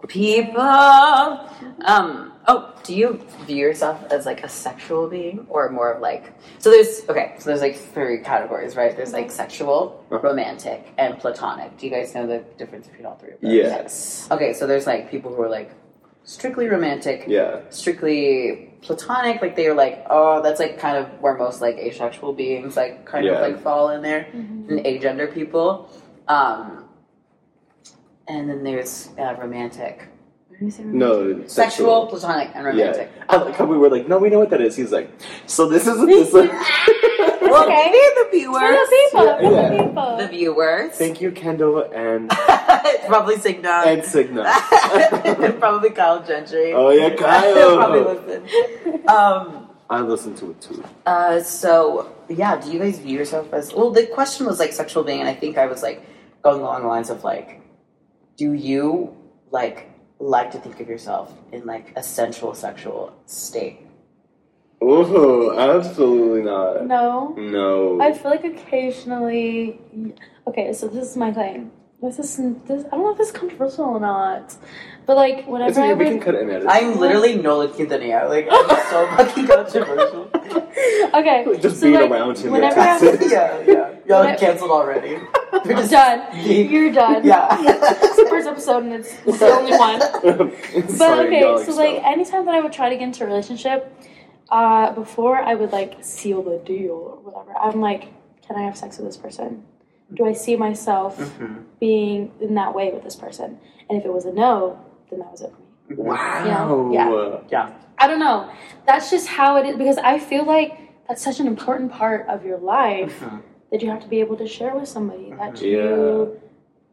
People. Um. Oh, do you view yourself as like a sexual being or more of like? So there's okay. So there's like three categories, right? There's like sexual, romantic, and platonic. Do you guys know the difference between all three of those? Yes. Okay, so there's like people who are like strictly romantic, Yeah. strictly platonic. Like they're like, oh, that's like kind of where most like asexual beings like kind of like fall in there, and agender people. Um, and then there's uh, romantic. What did you say? romantic? No. Sexual, platonic, and romantic. Yeah. I like how we were like, no, we know what that is. He's like, so this is this. Well, okay. the For viewers. the people. Yeah. Yeah. the people. The viewers. Thank you, Kendall and Probably Signa. and Signa. Probably Kyle Gentry. Oh yeah, Kyle. Probably Kyle. listen. Um, I listened to it too. Uh, so yeah, do you guys view yourself as well? The question was like sexual being, and I think I was like going along the lines of like, do you like like to think of yourself in like a sensual sexual state? Oh, absolutely not. No. No. I feel like occasionally. Okay, so this is my claim. This is this. I don't know if this is controversial or not, but like It's whenever okay, I we would. can cut it and edit. I'm literally Nolan Quintanilla. Like I'm so fucking controversial. okay, Just so being like, around him. Whenever I, it. yeah, yeah. Y'all like canceled already. You're just done. You're done. Yeah. it's the first episode and it's, it's the only one. But Sorry, okay, y'all, so like anytime that I would try to get into a relationship, uh, before I would like seal the deal or whatever, I'm like, can I have sex with this person? Do I see myself Mm-hmm. being in that way with this person? And if it was a no, then that was it for me. Wow. Yeah. Yeah. I don't know. That's just how it is because I feel like that's such an important part of your life Mhm. that you have to be able to share with somebody that Mhm. you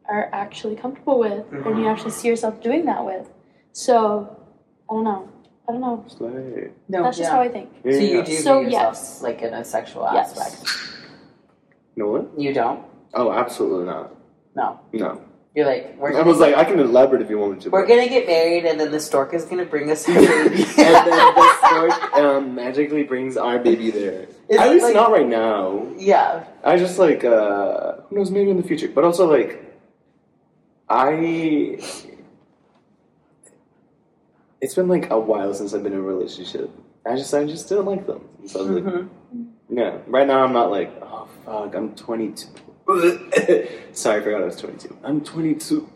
are actually comfortable with and you actually see yourself doing that with. So, I don't know. I don't know. Slay. No, That's just yeah. how I think. Yeah, So you yeah. do So, yourself yes. like in a sexual Yes. aspect. No what? You don't? Oh, absolutely not. No. No. You're like we're I was like, I can elaborate if you want me to. we're but- gonna get married and then the stork is gonna bring us a baby. and then the stork um, magically brings our baby there. Is At least like- not right now. yeah. I just like uh who knows maybe in the future. But also like I it's been like a while since I've been in a relationship. I just I just didn't like them. So I was like Mhm. yeah. Right now I'm not like, oh fuck, I'm twenty two Sorry, I forgot I was twenty two. I'm twenty two.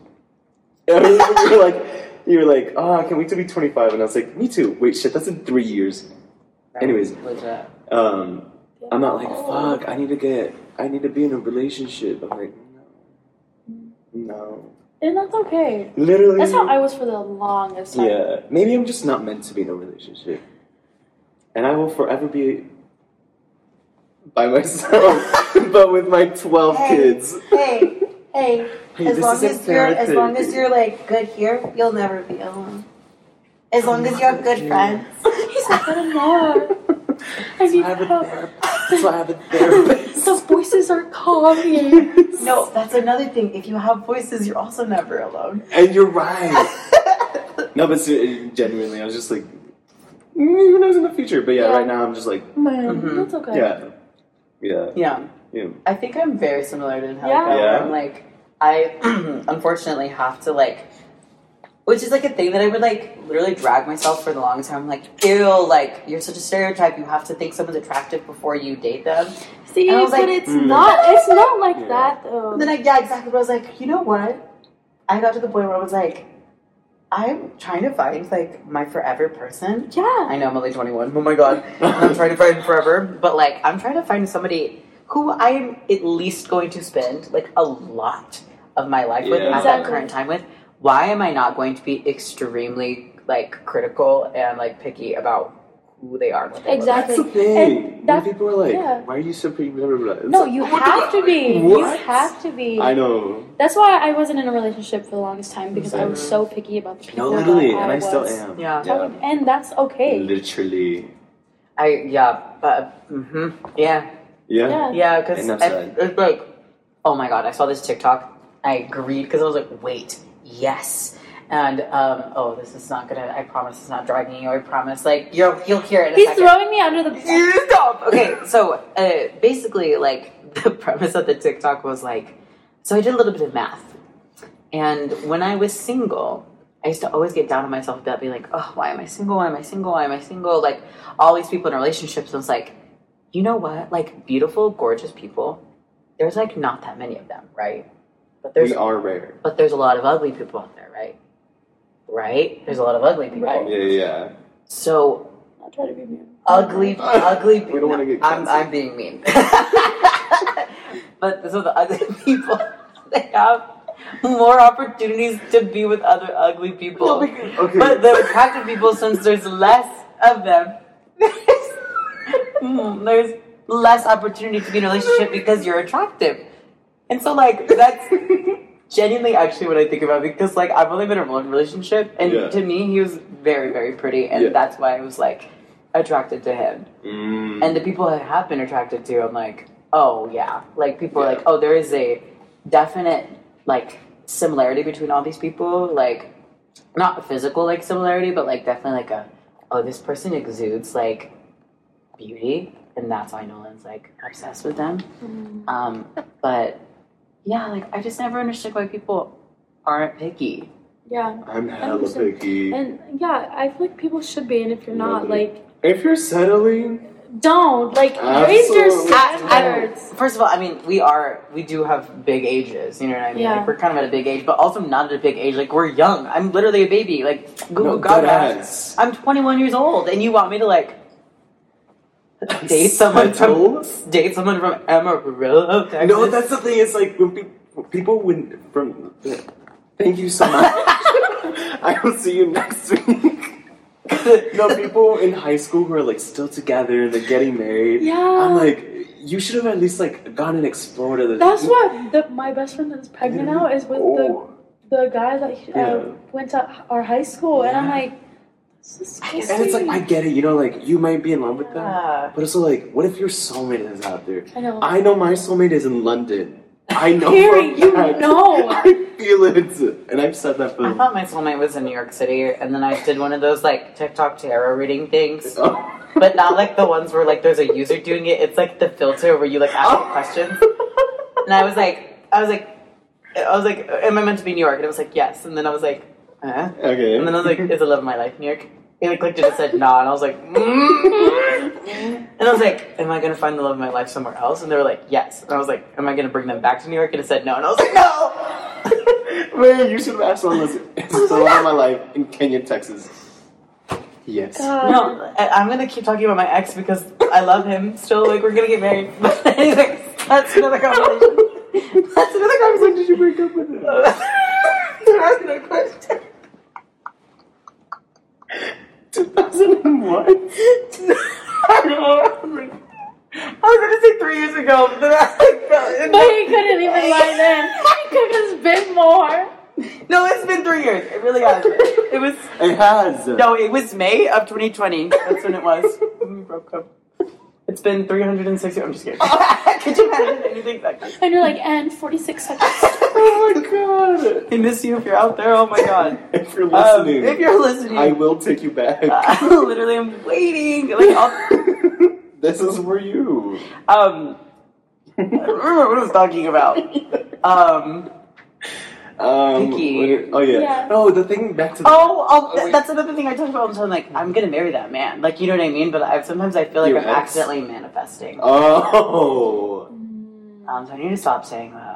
you were like you were like, oh, I can't wait to be twenty five and I was like, me too. Wait shit, that's in three years. Anyways. Legit. Um I'm not like, fuck, I need to get, I need to be in a relationship. I'm like, no. No. And that's okay. Literally. That's how I was for the longest time. Yeah. Maybe I'm just not meant to be in a relationship. And I will forever be by myself, but with my 12 Hey. kids. Hey, hey. Hey, as long as you're as long as you're like good here, you'll never be alone. As long as you have good friends. He's not good enough. I need have a help. therapist. That's why I have a therapist. The voices are calming. No, that's another thing. If you have voices, you're also never alone. And you're right. no, but ser- genuinely, I was just like, mm, who knows in the future? But yeah, Yeah. right now I'm just like, Man, Mhm. that's okay. yeah. Yeah. Yeah. Yeah. I think I'm very similar to how Yeah. Yeah. I'm like, I unfortunately have to like, which is like a thing that I would like literally drag myself for the longest time. I'm like, ew, like you're such a stereotype. You have to think someone's attractive before you date them. See, And I was but like, it's mm. not. It's not like Yeah. that though. And then I yeah, exactly. But I was like, you know what? I got to the point where I was like, I'm trying to find like my forever person. yeah. I know I'm only 21. Oh my god, I'm trying to find forever. But like, I'm trying to find somebody who I am at least going to spend like a lot of my life with Yeah. at that current time with. Why am I not going to be extremely like critical and like picky about who they are? and they Exactly. That's the thing. And When that- people are like, yeah. why are you so pretty? Blah, blah, blah. It's No, like, you what have to be. You have to be. I know. That's why I wasn't in a relationship for the longest time because I was so picky about the people No, literally, that and I was. still am. Yeah. Yeah. And that's okay. Literally. I yeah, but hmm yeah, Yeah. Yeah. yeah, because it's like, oh my god, I saw this TikTok. I agreed because I was like, wait, yes. And um, oh, this is not gonna. I promise it's not dragging you. I promise. Like you'll you'll hear it. In a He's second. throwing me under the bus. You Stop. Okay, so uh, basically, like the premise of the TikTok was like, so I did a little bit of math, and when I was single, I used to always get down on myself about being like, oh, why am I single? Why am I single? Why am I single? Like all these people in relationships, I was like, you know what? Like beautiful, gorgeous people, there's like not that many of them, right? But there's We are rare. but there's a lot of ugly people out there, right? Right? There's a lot of ugly people. Right. Yeah, yeah. So I'll try to be mean. ugly, ugly. We don't wanna get I'm. I'm being mean. but so the ugly people, they have more opportunities to be with other ugly people. No, because- okay. But the attractive people, since there's less of them, there's, there's less opportunity to be in a relationship because you're attractive. And so, like, that's genuinely actually what I think about because, like, I've only been in one relationship, and Yeah. to me, he was very, very pretty, and Yeah. that's why I was like attracted to him. Mm. And the people I have been attracted to, I'm like, oh yeah. Like people are like, oh, there is a definite like similarity between all these people. Like not physical like similarity, but like definitely like a oh, this person exudes like beauty, and that's why Nolan's like obsessed with them. Mm. Um, but yeah, like I just never understood why people aren't picky. Yeah. I'm hella 100%. picky. And yeah, I feel like people should be, and if you're not, like, if you're settling, don't like raise your Absolutely. standards. First of all, I mean, we are we do have big ages. You know what I mean? Yeah. Like we're kind of at a big age, but also not at a big age. Like we're young. I'm literally a baby. Like Google no, God. I'm 21 years old, and you want me to like date someone from date someone from Amarillo, Texas. No, that's the thing. It's like when people, people when from. Thank you so much. I will see you next week. no, people in high school who are like still together and they're getting married. Yeah. I'm like, you should have at least like gone and explored other. That's what the, my best friend that's pregnant now is with Oh. the the guy that uh, Yeah. went to our high school, and I'm like, this is so And it's like I get it, you know, like you might be in love with them, Yeah. but also like, what if your soulmate is out there? I know. I know my soulmate is in London. I know. Carrie, for a you fact. know. I feel it, and I've said that for. I thought my soulmate was in New York City, and then I did one of those like TikTok tarot reading things, Oh. but not like the ones where like there's a user doing it. It's like the filter where you like ask Oh. questions. And I was like, I was like, I was like, am I meant to be in New York? And I was like, yes. And then I was like, uh? Okay. And then I was like, is the love of my life in New York? He like clicked it and said nah, and I was like, mm. and I was like, am I gonna find the love of my life somewhere else? And they were like, yes. And I was like, am I gonna bring them back to New York? And it said no, and I was like, no. Man, you should have asked one. Listen, it's the love of my life in Canyon, Texas. Yes. God. No, I- I'm gonna keep talking about my ex because I love him still. Like we're gonna get married. But anyways, that's another conversation. That's another conversation. Did you break up with him? That's another question. 2001. I don't know. I was gonna say three years ago, but then I like, felt But he couldn't even lie then. It could have been more. No, it's been three years. It really has. It was It has. no, it was May of 2020. That's when it was. when we broke up. It's been 360. I'm just kidding. Could you imagine anything like that? And you're like, and 46 seconds. Oh my god. I miss you if you're out there. Oh my god. If you're Um, listening, if you're listening, I will take you back. Literally I literally am waiting. Like, I'll, this is for you. um, I don't remember what I was talking about. Um, Um, Picky. oh yeah. Yeah. No, the thing back to the, oh, oh, th- wait. that's another thing I talk about all the time. Like, I'm gonna marry that man. Like, you know what I mean? But I, sometimes I feel like Your I'm ex? accidentally manifesting. Oh Um, so I need to stop saying that all the time.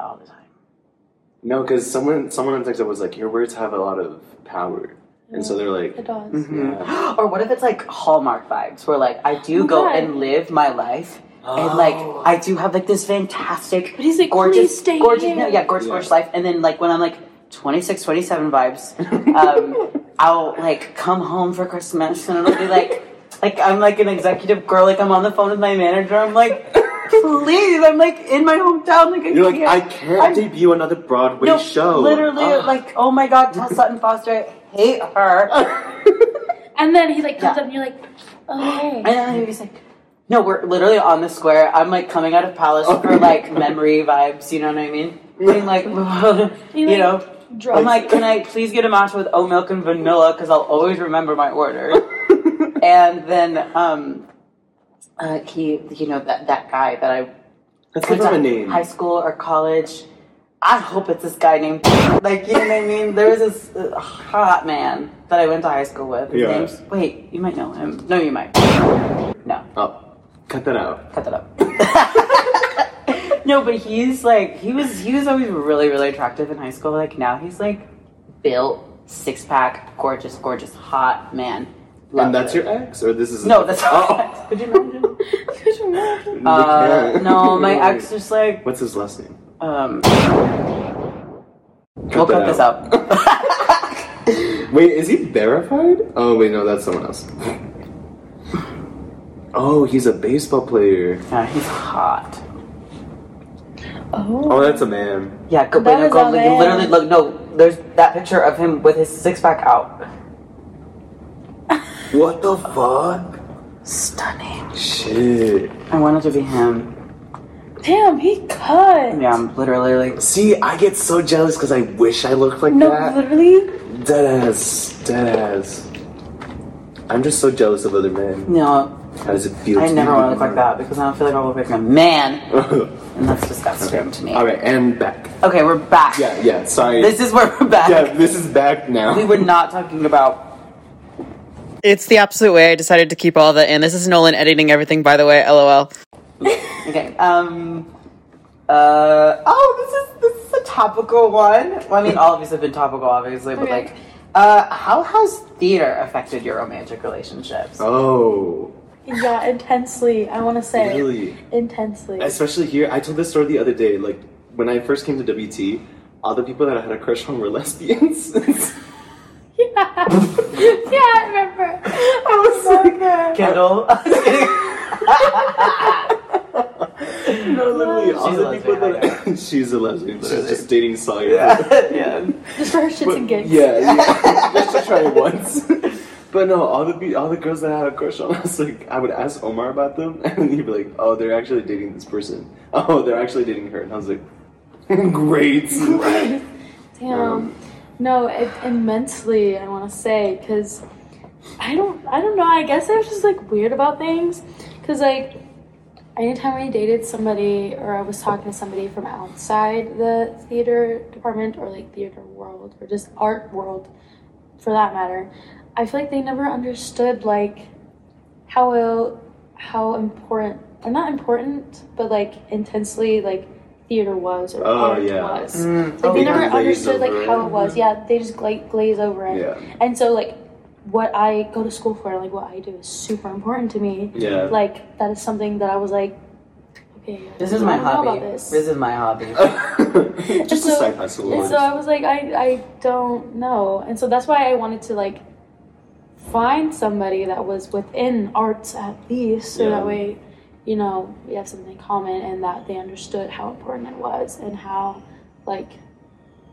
No, because someone someone on TikTok was like, your words have a lot of power, and so they're like, It does. Mm-hmm. yeah. Or what if it's like Hallmark vibes, where like I do go Okay. and live my life, and like I do have like this fantastic, But he's like, gorgeous, stay gorgeous, no, yeah, gorgeous, Yeah. gorgeous life. And then like when I'm like 26, 27 vibes, um, I'll like come home for Christmas, and it'll be like, like I'm like an executive girl, like I'm on the phone with my manager. I'm like, please, I'm like in my hometown, like I You're like, can't. I can't I'm- debut another Broadway no, show. literally, Ah. like, oh my god, tell Sutton Foster, I hate her. And then he like comes Yeah. up and you're like, oh hey. And then he's like, no, we're literally on the square. I'm like coming out of Palace for like memory vibes, you know what I mean? Being like, you know, Drugs. I'm like, can I please get a matcha with oat milk and vanilla? Because I'll always remember my order. and then, um, uh, he, you know, that, that guy that I Let's went give him a name. high school or college. I hope it's this guy named, like, you know what I mean? There was this uh, hot man that I went to high school with. His Yeah. name's, wait, you might know him. No, you might. No. Oh, cut that out. cut that up. no, but he's like he was he was always really really attractive in high school. Like now he's like built, six pack, gorgeous, gorgeous, hot man. Love and that's your ex, or this is no, that's oh. Could you imagine? Could you imagine? Uh, no, my ex is like What's his last name? um. Cut we'll that cut this out. Wait, is he verified? Oh wait, no, that's someone else. Oh, he's a baseball player. yeah, he's hot. Oh. Oh, that's a man. Yeah, go, That wait, no, is go, a like, man. literally look. No, there's that picture of him with his six pack out. What the fuck? Stunning. Shit. I wanted to be him. Damn, he cut. Yeah, I'm literally like. See, I get so jealous because I wish I looked like No, that. No, literally. Dead ass, dead ass. I'm just so jealous of other men. No, How does it feel? I to never want to look like that because I don't feel like I'll look like a man, and that's disgusting to me. All right, and back. Okay, we're back. Yeah, yeah. Sorry. This is where we're back. yeah, this is back now. We were not talking about. It's the absolute way. I decided to keep all that in. This is Nolan editing everything, by the way. LOL. Okay. Um. Uh. Oh, this is this is a topical one. Well, I mean, all of these have been topical, obviously, but Okay. like, uh, how has theater affected your romantic relationships? Oh. Yeah, intensely. I want to say Really. intensely. Especially here, I told this story the other day. Like when I first came to WT, all the people that I had a crush on were lesbians. Yeah, yeah, I remember. I was so like, Kendall. no, literally, all She's a the people lesbian, that she's a lesbian. She's just dating Sawyer. yeah. yeah. just for her shits and gigs. Yeah, yeah. just to try it once. But no, all the be- all the girls that I had a crush on, I was like, I would ask Omar about them, and he'd be like, "Oh, they're actually dating this person. Oh, they're actually dating her." And I was like, "Great." Damn. Um, no, it, immensely. I want to say because I don't. I don't know. I guess I was just like weird about things because like anytime I dated somebody or I was talking to somebody from outside the theater department or like theater world or just art world, for that matter, I feel like they never understood like how how important or not important, but like intensely like theater was or Oh, art yeah. was. Mm. Like Oh, they never Glaze understood like over how it. it was. Yeah, they just gla- glaze over it. Yeah. And so like what I go to school for, like what I do, is super important to me. Yeah. Like that is something that I was like, okay, This is don't my hobby. This. This is my hobby. just a So- side hustle. And so I was like, I I don't know, and so that's why I wanted to like find somebody that was within arts at least, so Yeah. that way, you know, we have something in common and that they understood how important it was and how like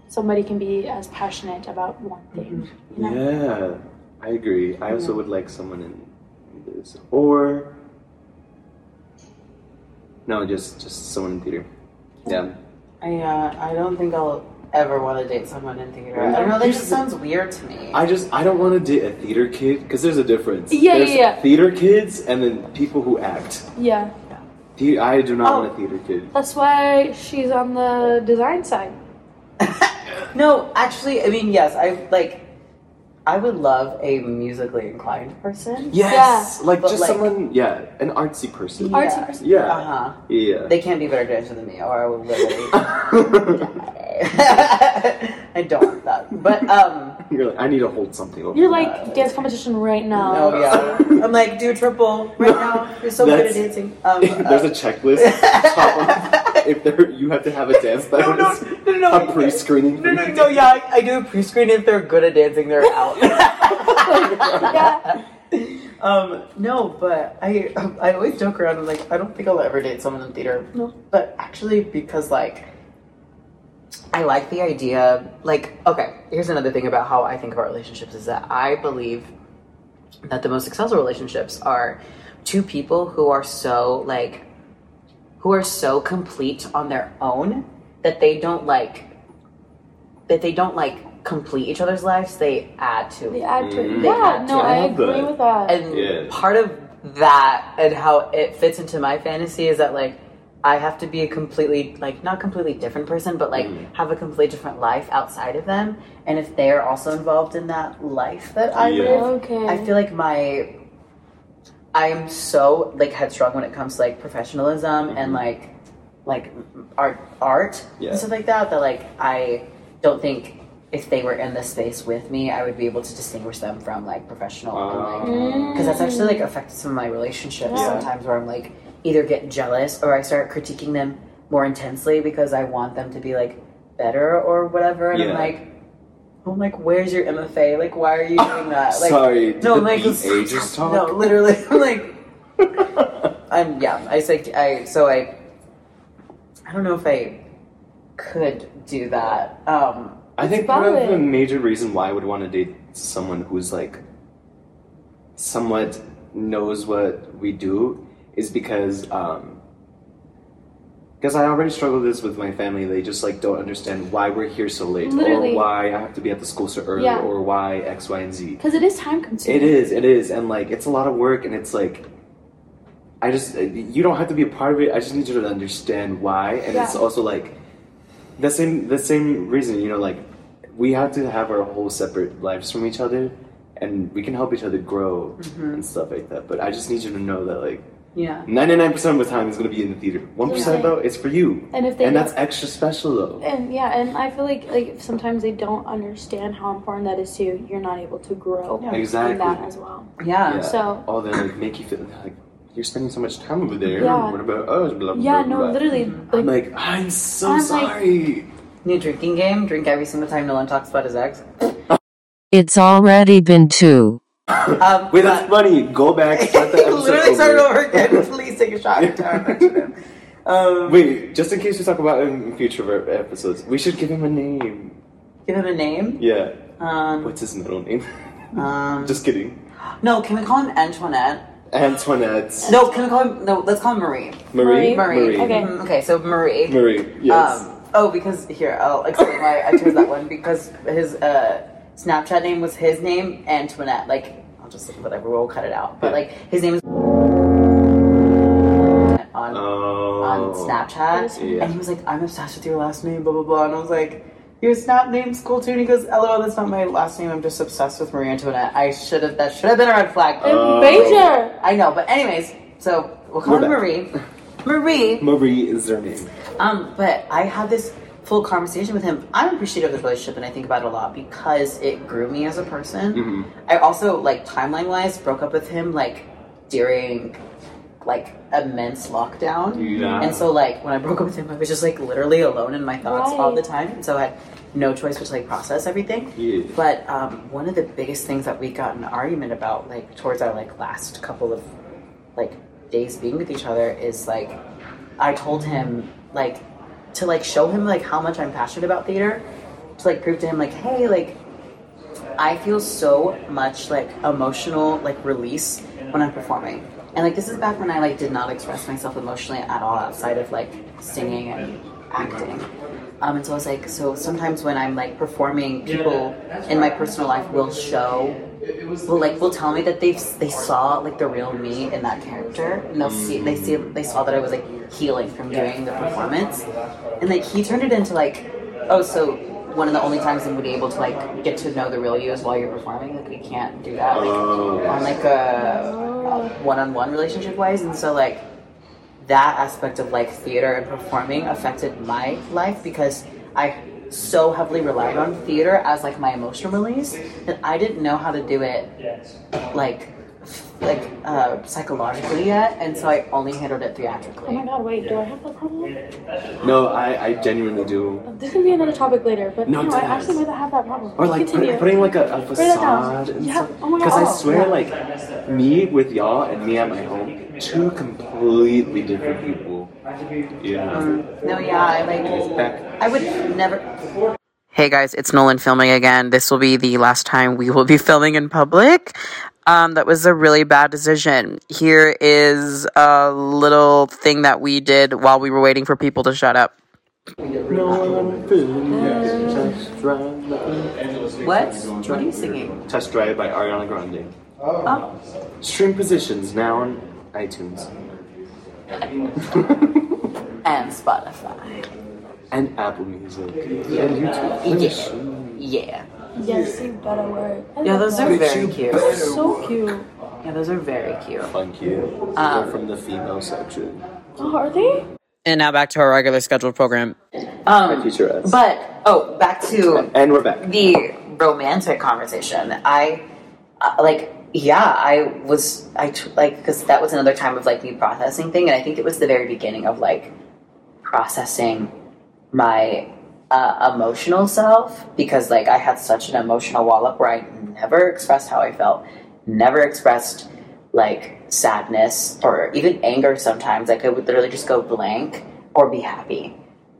somebody can be as passionate about one thing. You know? Yeah, I agree. I also would like someone in this, or no, just just someone in theater. Yeah. I uh, I don't think I'll ever want to date someone in theater. I don't know. That Here's just sounds weird to me. I just I don't want to date a theater kid because there's a difference. Yeah, there's yeah, yeah. Theater kids and then people who act. Yeah, The- I do not Oh. want a oh. theater kid. that's why she's on the design side. no, actually, I mean, yes, I like. I would love a musically inclined person. Yes, like But, just like- someone. Yeah, an artsy person. Artsy person. Yeah. Uh huh. Yeah. They can't be better dancer than me, or I would literally. die. I don't want that, but um. You're like I need to hold something over. You're like head. dance competition right now. No, yeah. I'm like, do a triple right now. You're so good at dancing. Um, There's uh, a checklist. Top they're you have to have a dance that No, no, is no, no, a pre-screening. No, no, no, yeah, I, I do a pre-screen. If they're good at dancing, they're out. Yeah. Um, no, but I I always joke around. I'm like, I don't think I'll ever date someone in theater. No. But actually, because like, I like the idea. Like, okay, here's another thing about how I think about relationships is that I believe that the most successful relationships are two people who are so like, who are so complete on their own that they don't like, that they don't like complete each other's lives. They add to They add to it. Mm. They Yeah, add no, to I it. agree with that. and Yeah. part of that and how it fits into my fantasy is that like I have to be a completely like not completely different person, but like Mhm. have a completely different life outside of them. And if they're also involved in that life that I Yeah. live, okay. I feel like my I am so like headstrong when it comes to like professionalism and Mhm. like like art art Yeah. and stuff like that that like I don't think if they were in this space with me I would be able to distinguish them from like professional and like because that's actually like affected some of my relationships Yeah. sometimes where I'm like either get jealous or I start critiquing them more intensely because I want them to be like better or whatever and I'm like I'm like where's your MFA like why are you doing that? Like Sorry, no like just talk? no literally I'm like I'm yeah I say I so I I don't know if I could do that. Um I think part of the major reason why I would want to date someone who's like somewhat knows what we do is because um because I already struggle with this with my family. They just like don't understand why we're here so late, Literally. or why I have to be at the school so early, Yeah. or why X, Y, and Z. Because it is time consuming. It is, it is, and like it's a lot of work, and it's like I just you don't have to be a part of it. I just need you to understand why, and it's also like the same the same reason. You know, like we have to have our whole separate lives from each other, and we can help each other grow Mm-hmm. and stuff like that. But I just need you to know that like Yeah. 99% of the time, it's going to be in the theater. 1% Yeah. though, it's for you. And if they and that's extra special though. And yeah, and I feel like like sometimes they don't understand how important that is to you. You're not able to grow yeah. Exactly. in that as well. Yeah. Yeah. So- oh, they like make you feel like you're spending so much time over there. Yeah. What about us? Blah, blah, Yeah, blah, no, blah. literally, I'm like, like, I'm so I'm like- sorry. New drinking game. Drink every single time Nolan talks about his ex. It's already been two. Um, Wait, that's but- funny. Go back, start the episode literally over. started over again. Please take a shot every time I mention him. Um, Wait, just in case we talk about him in future episodes, we should give him a name. give him a name. Yeah. Um, What's his middle name? um, just kidding. no, can we call him Antoinette? Antoinette. No, can we call him? No, let's call him Marie. Marie. Marie. Okay. Mhm, Okay. So Marie. Marie. Yes. Um, oh, because here I'll explain why I chose that one because his uh, Snapchat name was his name Antoinette. Like I'll just whatever we'll cut it out. But like his name is on oh. on Snapchat, Yeah. and he was like, "I'm obsessed with your last name," blah blah blah, and I was like. Your snap name's cool too. And he goes, "LOL, that's not my last name. I'm just obsessed with Marie Antoinette. I should have. That should have been a red flag." Oh. Major. I know, but anyways, so we'll call We're her. Marie. Marie. Marie is her name. Um, but I had this full conversation with him. I'm appreciative of the relationship, and I think about it a lot because it grew me as a person. Mhm. I also, like timeline wise, broke up with him like during like immense lockdown. Yeah. And so, like when I broke up with him, I was just like literally alone in my thoughts all the time, and so I had no choice but to like process everything. Yeah. But um, one of the biggest things that we got in an argument about, like towards our like last couple of like days being with each other, is like I told him like to like show him like how much I'm passionate about theater, to like prove to him like, hey, like I feel so much like emotional like release when I'm performing. And like this is back when I like did not express myself emotionally at all outside of like singing and acting. Um, and so I was like, so sometimes when I'm like performing, people in my personal life will show, will like will tell me that they they saw like the real me in that character, and they'll see they see they saw that I was like healing from doing the performance, and like he turned it into like, oh, so one of the only times I'm gonna be able to like get to know the real you is while you're performing. Like we can't do that like Oh. on like a one-on-one relationship wise, and so like that aspect of like theater and performing affected my life because I so heavily relied on theater as like my emotional release that I didn't know how to do it like like uh, psychologically yet, and so I only handled it theatrically. Oh my god, wait, do I have that problem? No, I, I genuinely do. This can be another topic later, but No, no, it I actually might have that problem. Or like put, putting like a, a Write that down. facade Yeah. Oh my god. Because I swear, Yeah. like me with y'all and me at my home, two completely different people. Yeah. No, yeah, I like. back. I would never. Hey guys, it's Nolan filming again. This will be the last time we will be filming in public. Um, that was a really bad decision. Here is a little thing that we did while we were waiting for people to shut up. No, Test Drive. What? What are you singing? Test Drive by Ariana Grande. Oh, Stream positions now on iTunes and Spotify. and Apple Music and YouTube. Yeah. Yeah. Yes, you better word. I Yeah, those are very cute. so cute. Yeah, those are very cute. Thank you. Um, They're from the female section. Oh, are they? And now back to our regular scheduled program. Um, Future us. but oh, back to And we're back. the romantic conversation. I uh, like, yeah, I was, I t- like, because that was another time of like me processing thing, and I think it was the very beginning of like processing my uh, emotional self because like I had such an emotional wall up where I never expressed how I felt, never expressed like sadness or even anger sometimes. Like I would literally just go blank or be happy.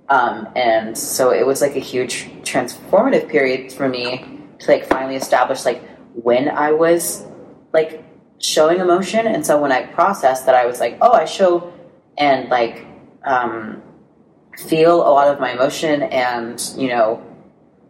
Um, and so it was like a huge transformative period for me to like finally establish like when I was like showing emotion. And so when I processed that, I was like, oh, I show and like um, feel a lot of my emotion and, you know,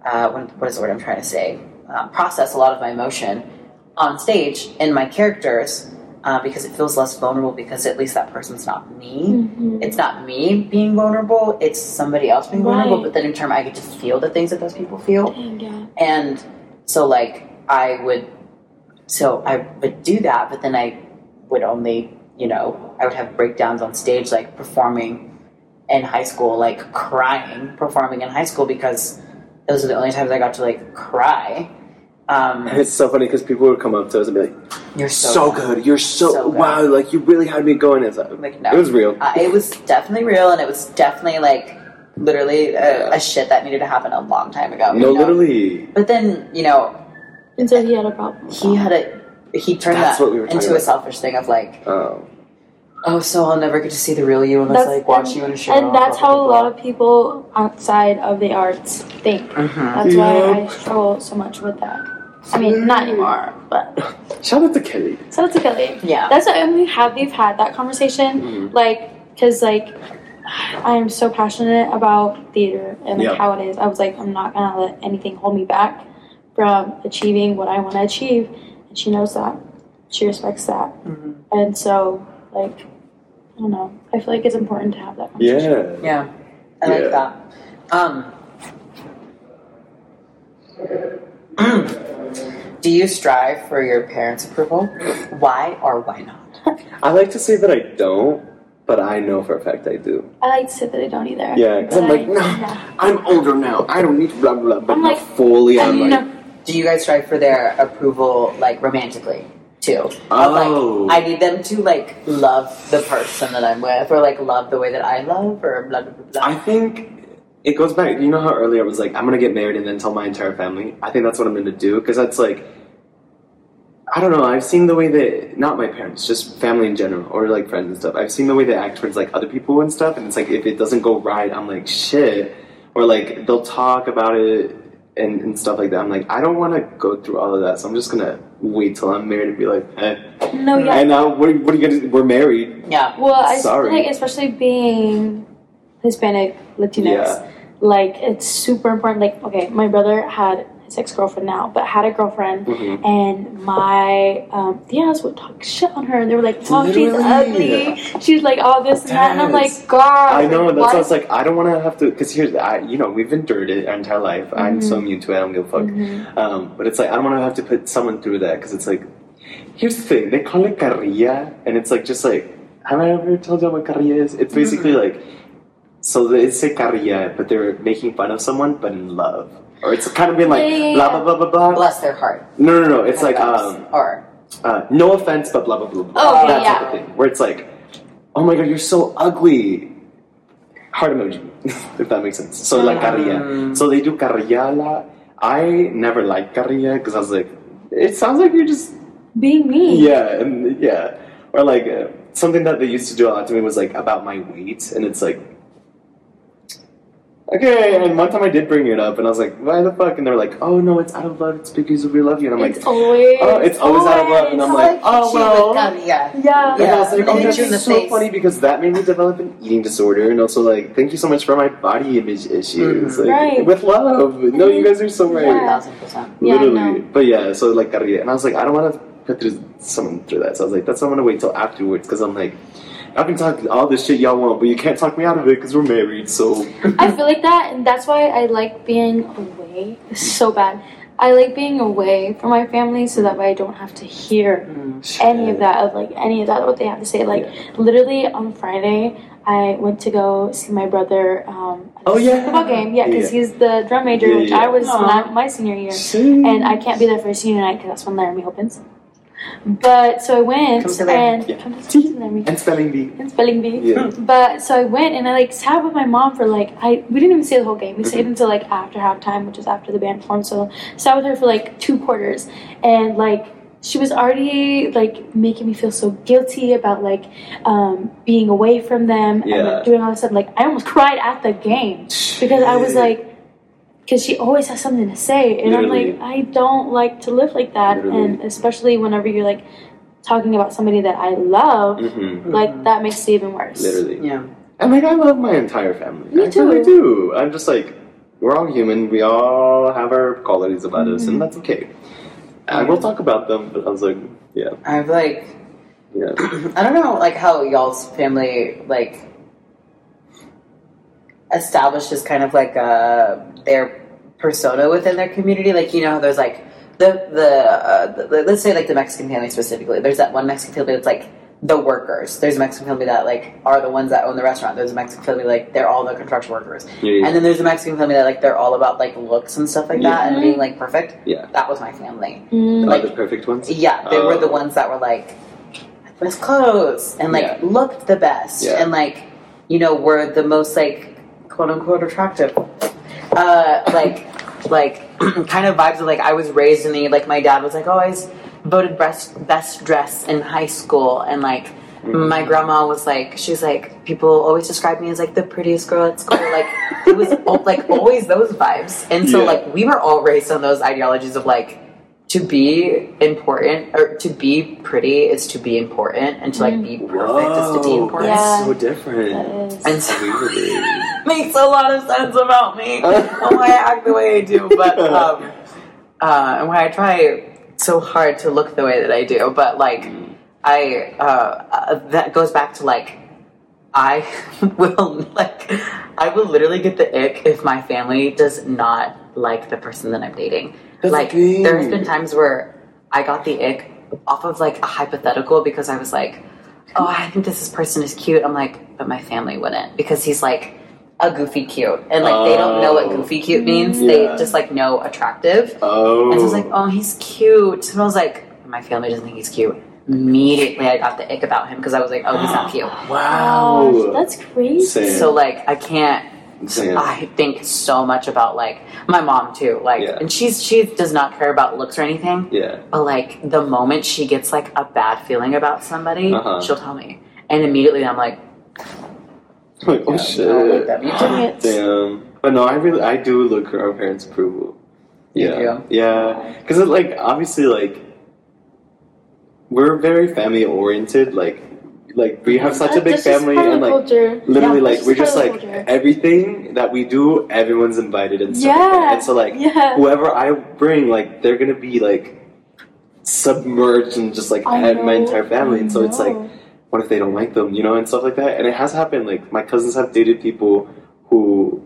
uh, what, what is the word I'm trying to say? Uh, process a lot of my emotion on stage in my characters uh, because it feels less vulnerable because at least that person's not me. It's not me being vulnerable, it's somebody else being vulnerable, Right. but then in turn I get to feel the things that those people feel. Yeah. And so, like, I would, so I would do that, but then I would only you know, I would have breakdowns on stage, like performing in high school, like crying, performing in high school because those are the only times I got to like cry. Um, And it's so funny because people would come up to us and be like, you're so, "So good, you're so, So good. wow, like you really had me going." It's like, Like, no. it was real. Uh, it was definitely real, and it was definitely like literally a, a shit that needed to happen a long time ago. no, you know? literally. But then you know And so he had a problem. he had a he turned That's that what we were talking into a selfish thing of like, Um, oh, so I'll never get to see the real you unless That's- like watch and, you in a show. and that's how a lot of people outside of the arts think. Mhm. That's why I struggle so much with that. I mean, not anymore, but shout out to Kelly. Shout it's to Kelly. Yeah. That's why we have we've had that conversation, Mhm. like because like I am so passionate about theater and like Yeah. how it is. I was like, I'm not gonna let anything hold me back from achieving what I want to achieve, and she knows that. She respects that, Mhm. and so like I don't know. I feel like it's important to have that. Yeah. Yeah, I like Yeah. that. Um, do you strive for your parents' approval? Why or why not? I like to say that I don't, but I know for a fact I do. I like to say that I don't either. Yeah, because I'm like, I- no, yeah. I'm older now. I don't need blah blah. But I'm like, fully, I'm And, like, no, Do you guys strive for their approval, like romantically, too? Of, Oh. like, I need them to like love the person that I'm with, or like love the way that I love, or blah blah blah. blah. I think it goes back. You know how earlier I was like, I'm gonna get married and then tell my entire family. I think that's what I'm gonna do because that's like, I don't know. I've seen the way that not my parents, just family in general, or like friends and stuff. I've seen the way they act towards like other people and stuff, and it's like if it doesn't go right, I'm like shit, or like they'll talk about it. And, and stuff like that. I'm like, I don't want to go through all of that, so I'm just gonna wait till I'm married and be like, eh. no, yeah. And now, what, are- what are you gonna? We're married. yeah, Well, I Sorry. feel like especially being Hispanic Latinx, Yeah. like it's super important. Like, okay, my brother had his ex girlfriend now, but had a girlfriend, Mhm. and my um, tias would talk shit on her. And they were like, "Oh, she's ugly. She's like all this and that," and I'm like, "God, I know. That's why- I was like, I don't want to have to, because here's, I, you know, we've endured it our entire life. I'm so immune to it. I don't give a fuck. Mhm. Um, but it's like I don't want to have to put someone through that because it's like, here's the thing. They call it carrilla, and it's like just like, have I ever told you what carrilla is? It's basically like, so they say carrilla, but they're making fun of someone, but in love, or it's kind of been like Yeah, yeah, blah yeah. blah blah blah blah. bless their heart. No, no, no. It's like um, or uh, no offense, but blah blah blah. blah. Oh, that type of thing. Where it's like, oh my god, you're so ugly. Heart emoji, if that makes sense. So like carrilla. So they do carrilla. I never liked carrilla because I was like, it sounds like you're just being me." yeah and yeah, or like uh, something that they used to do a lot to me was like about my weight, and it's like. Okay, and one time I did bring it up, and I was like, "Why the fuck?" And they're like, "Oh no, it's out of love. It's because we love you." And I'm like, it's always, oh, it's always out of love, and I'm like, oh well. yeah. yeah. And I was like, Yeah, oh, that's you in the so face. funny because that made me develop an eating disorder, and also like, thank you so much for my body image issues, Mhm. like, Right. with love. No, you guys are so right, Yeah. thousand percent. Yeah, literally. But yeah, so like and I was like, I don't want to put through someone through that, so I was like, that's why I'm gonna wait till afterwards because I'm like, I can talk all this shit y'all want, but you can't talk me out of it because we're married. So I feel like that, and that's why I like being away. So bad. I like being away from my family so that way I don't have to hear any of that of like any of that what they have to say. Like literally on Friday, I went to go see my brother. Um, Oh, yeah. football game. Yeah, because Yeah. he's the drum major, Yeah, which yeah. I was not my senior year, and I can't be there for senior night because that's when Laramie opens. But so I went Come and Yeah. come to, come to Laramie and spelling bee. and spelling bee. Yeah. But so I went and I like sat with my mom for like I we didn't even see the whole game. We stayed Mhm. until like after halftime, which was after the band formed. So sat with her for like two quarters, and like she was already like making me feel so guilty about like um, being away from them and like, doing all this stuff. Like I almost cried at the game because I was like. Because she always has something to say, and Literally. I'm like, I don't like to live like that, Literally. and especially whenever you're like talking about somebody that I love, Mhm. like that makes it even worse. literally. Yeah. And like I love my entire family. Me I really too. do. I'm just like we're all human. We all have our qualities about us, Mm-hmm. and that's okay. I will talk about them, but I was like, yeah, I've like yeah. I don't know like how y'all's family like established establishes kind of like uh their persona within their community. Like you know, there's like the the, uh, the let's say like the Mexican family specifically. There's that one Mexican family that's like the workers. There's a Mexican family that like are the ones that own the restaurant. There's a Mexican family like they're all the construction workers. Yeah, yeah. And then there's a Mexican family that like they're all about like looks and stuff like that and being like perfect. Yeah. That was my family. Mm. like Like the perfect ones. yeah, they were the Oh. ones that were like best clothes and like Yeah. looked the best Yeah. and like you know were the most like quote unquote attractive. Uh, like like kind of vibes of like I was raised in the like my dad was like always voted best best dress in high school. And like my grandma was like she's like people always describe me as like the prettiest girl at school. Like it was like always those vibes. And so Yeah. like we were all raised on those ideologies of like to be important or to be pretty is to be important and to like be perfect is to be Whoa, important Yeah. so different. That is. and so makes a lot of sense about me and why I act the way I do. But um, uh, and why I try so hard to look the way that I do. But like I uh, uh, that goes back to like I will like I will literally get the ick if my family does not like the person that I'm dating. That's like the thing. there's been times where I got the ick off of like a hypothetical because I was like, oh, I think this person is cute. I'm like, but my family wouldn't because he's like a goofy cute, and like they don't know what Oh. goofy cute means. Yeah. They just like know attractive. Oh. And so I was like, oh. oh, he's cute. And I was like, my family doesn't think he's cute. Immediately, I got the ick about him because I was like, oh, he's not cute. wow. Gosh, that's crazy. Same. So like, I can't. Same. I think so much about like my mom too. Like, Yeah. and she's she does not care about looks or anything. yeah. But like the moment she gets like a bad feeling about somebody, Uh-huh. she'll tell me, and immediately I'm like, Like, oh like shit. Dang it. Damn. But no, I really, I do look for our parents' approval. Yeah. Yeah. Because, like, obviously, like, we're very family oriented. Like, like we have such a big family, and like, culture. literally, Yeah, like, we're just like culture. everything that we do, everyone's invited and stuff. like. Yeah. And so, like, Yeah. whoever I bring, like, they're gonna be like submerged and just like I my entire family, I and so it's like what if they don't like them, you know, and stuff like that. And it has happened. Like my cousins have dated people who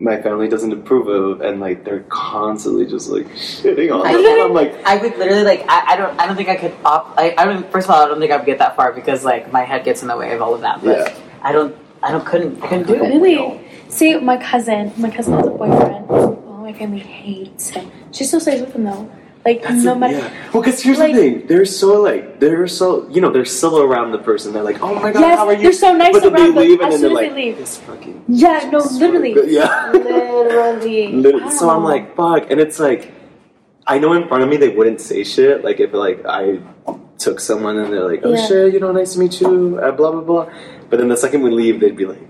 my family doesn't approve of, and like they're constantly just like shitting on I, them. And I'm like, I would literally like I, I don't I don't think I could op I, I don't first of all I don't think I would get that far because like my head gets in the way of all of that. But Yeah. I don't I don't couldn't couldn't do it. Really? See, my cousin, my cousin has a boyfriend. Well, my family hates him. She still stays with him though. Like that's no matter. yeah. Well, because here's like- the thing: they're so like they're so you know they're still around the person. They're like, oh my god, Yes, how are you? they're so nice but then around, they leave, and as soon as like, they leave- fucking Yeah, no, literally, good. yeah. literally. Literally. So I'm like, fuck. And it's like, I know in front of me they wouldn't say shit. Like if like I took someone and they're like, oh Yeah. shit, you know, nice to meet you, uh, blah blah blah. But then the second we leave, they'd be like,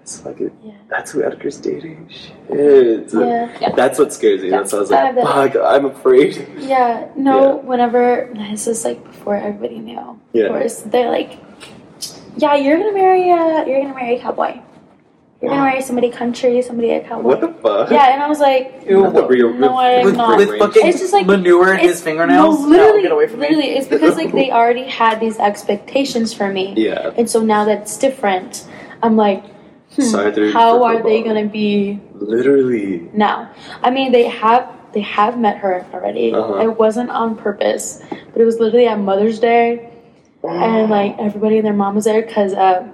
man, this fucking, Yeah. that's who Edgar's dating. Shit. Yeah. That's what scares me. That's why I was like, fuck, I'm afraid. Yeah, no, Yeah. whenever, this is like before everybody knew. Yeah. Of course, they're like, yeah, you're gonna marry a, you're gonna marry a cowboy. You're gonna marry somebody country, somebody a cowboy. What the fuck? Yeah, and I was like, real- No, I am with not. With fucking It's just like- manure in his fingernails. No, literally, get away from literally, me. it's because like they already had these expectations for me, Yeah. and so now that's different. I'm like, hmm, how are they gonna be Literally. now? I mean, they have they have met her already. Uh-huh. It wasn't on purpose, but it was literally at Mother's Day, and like everybody and their mom was there because. Uh,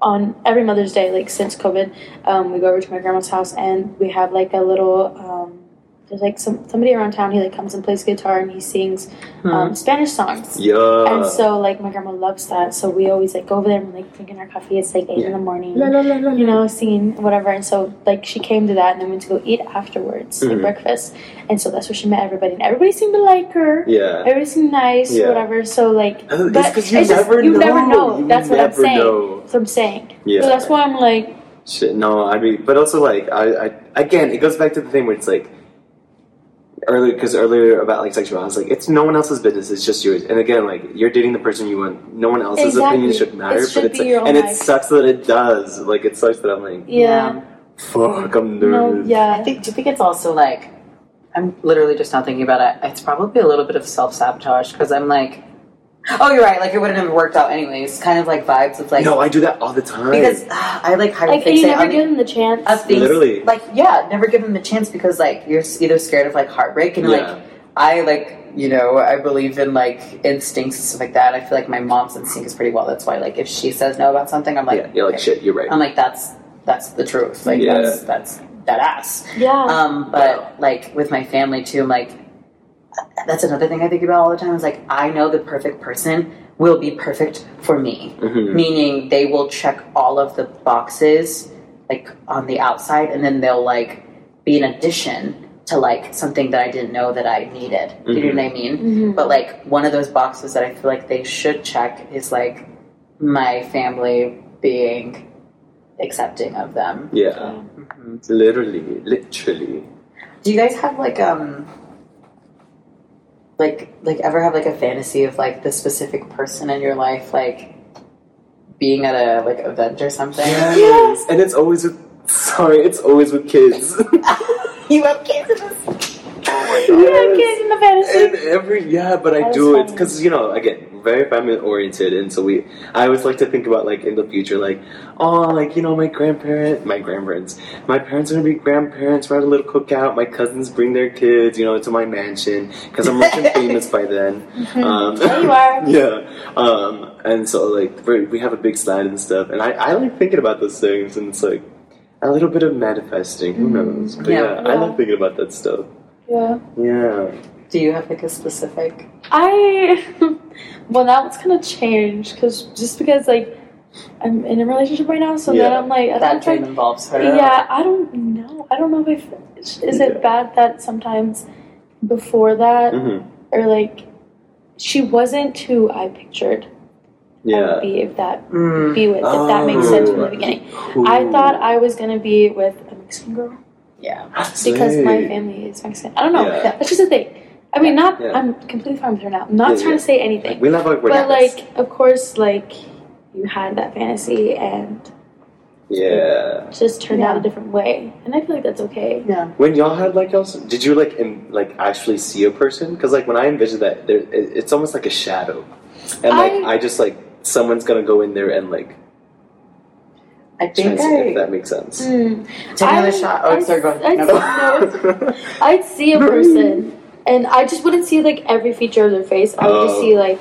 on every Mother's Day, like since COVID, um, we go over to my grandma's house and we have like a little. Um, there's like some somebody around town. He like comes and plays guitar and he sings um, Spanish songs. Yeah. And so like my grandma loves that. So we always like go over there and like drinking our coffee. It's like eight in the morning. You know, singing whatever. And so like she came to that and then went to go eat afterwards, like Mhm. breakfast. And so that's where she met everybody. And everybody seemed to like her. yeah. Everybody seemed nice, Yeah. whatever. So like, Oh, it's but 'cause you just- never you never know. know. You that's what I'm saying. know. That's what I'm saying. Yeah. So that's why I'm like, Shit, no, I mean, but also like, I, I again, it goes back to the thing where it's like earlier, because earlier about like sexuality, I was like, it's no one else's business, it's just yours. And again, like, you're dating the person you want. No one else's Exactly. opinion should matter. It but should it's be your own and it sucks that it does. Like, it sucks that I'm like, yeah, fuck, I'm no, nervous. yeah. I think. Do you think it's also like? I'm literally just not thinking about it. It's probably a little bit of self sabotage because I'm like, oh, you're right. Like it wouldn't have worked out anyways. Kind of like vibes of like no, I do that all the time. because uh, I like hyper Like, and you never on give them the chance. of things. Literally. Like, yeah, never give them the chance because, like, you're either scared of, like, heartbreak and, Yeah. like, I, like, you know, I believe in like instincts and stuff like that. I feel like my mom's instinct is pretty well. That's why, like, if she says no about something, I'm like, yeah, you're like okay. shit. You're right. I'm like, that's that's the truth. Like, Yeah. that's that's that ass. Yeah. Um, but like with my family too, I'm like, that's another thing I think about all the time. Is like, I know the perfect person will be perfect for me. Mhm. Meaning they will check all of the boxes like on the outside, and then they'll like be an addition to like something that I didn't know that I needed. You know what I mean? Mhm. But like one of those boxes that I feel like they should check is like my family being accepting of them. Yeah, literally, literally. Do you guys have like um like like ever have like a fantasy of like the specific person in your life like being at a like event or something? Yes, and it's always with. Sorry, it's always with kids. you have kids in this. Yes. kids in the fantasy. And every yeah, but I That do it because you know again very family oriented, and so we. I always like to think about like in the future, like oh, like you know my grandparent, my grandparents, my parents are gonna be grandparents. We're at a little cookout. My cousins bring their kids, you know, to my mansion because I'm rich and famous by then. Um, There you are. yeah, um, and so like we have a big slide and stuff, and I I like thinking about those things, and it's like. A little bit of manifesting, who knows? But Yeah. yeah, I like thinking about that stuff. Yeah. Yeah. Do you have like a specific I well now it's gonna change because just because like I'm in a relationship right now, so then I'm like I that know if dream involves her? Yeah, I don't know. I don't know if is Yeah. it bad that sometimes before that hmm or like she wasn't who I pictured Yeah. be if that Mm, be with if that makes sense from the beginning. I thought I was gonna be with a Mexican girl yeah. Ah, because my family is Mexican. I don't know. Yeah. That's just a thing. I mean, not. Yeah. I'm completely fine with her now. I'm not Yeah, trying yeah. to say anything. We love our But like, of course, like you had that fantasy and yeah. just turned out a different way, and I feel like that's okay. Yeah. When y'all had like y'all, did you like in, like actually see a person? Because like when I envision that, there, it, it's almost like a shadow, and like I- I, just like someone's gonna go in there and like I think chance it, if that makes sense. Mm. take another I- shot. Oh, I- sorry, go ahead. I- No, go. no, I'd see a person, and I just wouldn't see like every feature of their face. I would just Oh. see like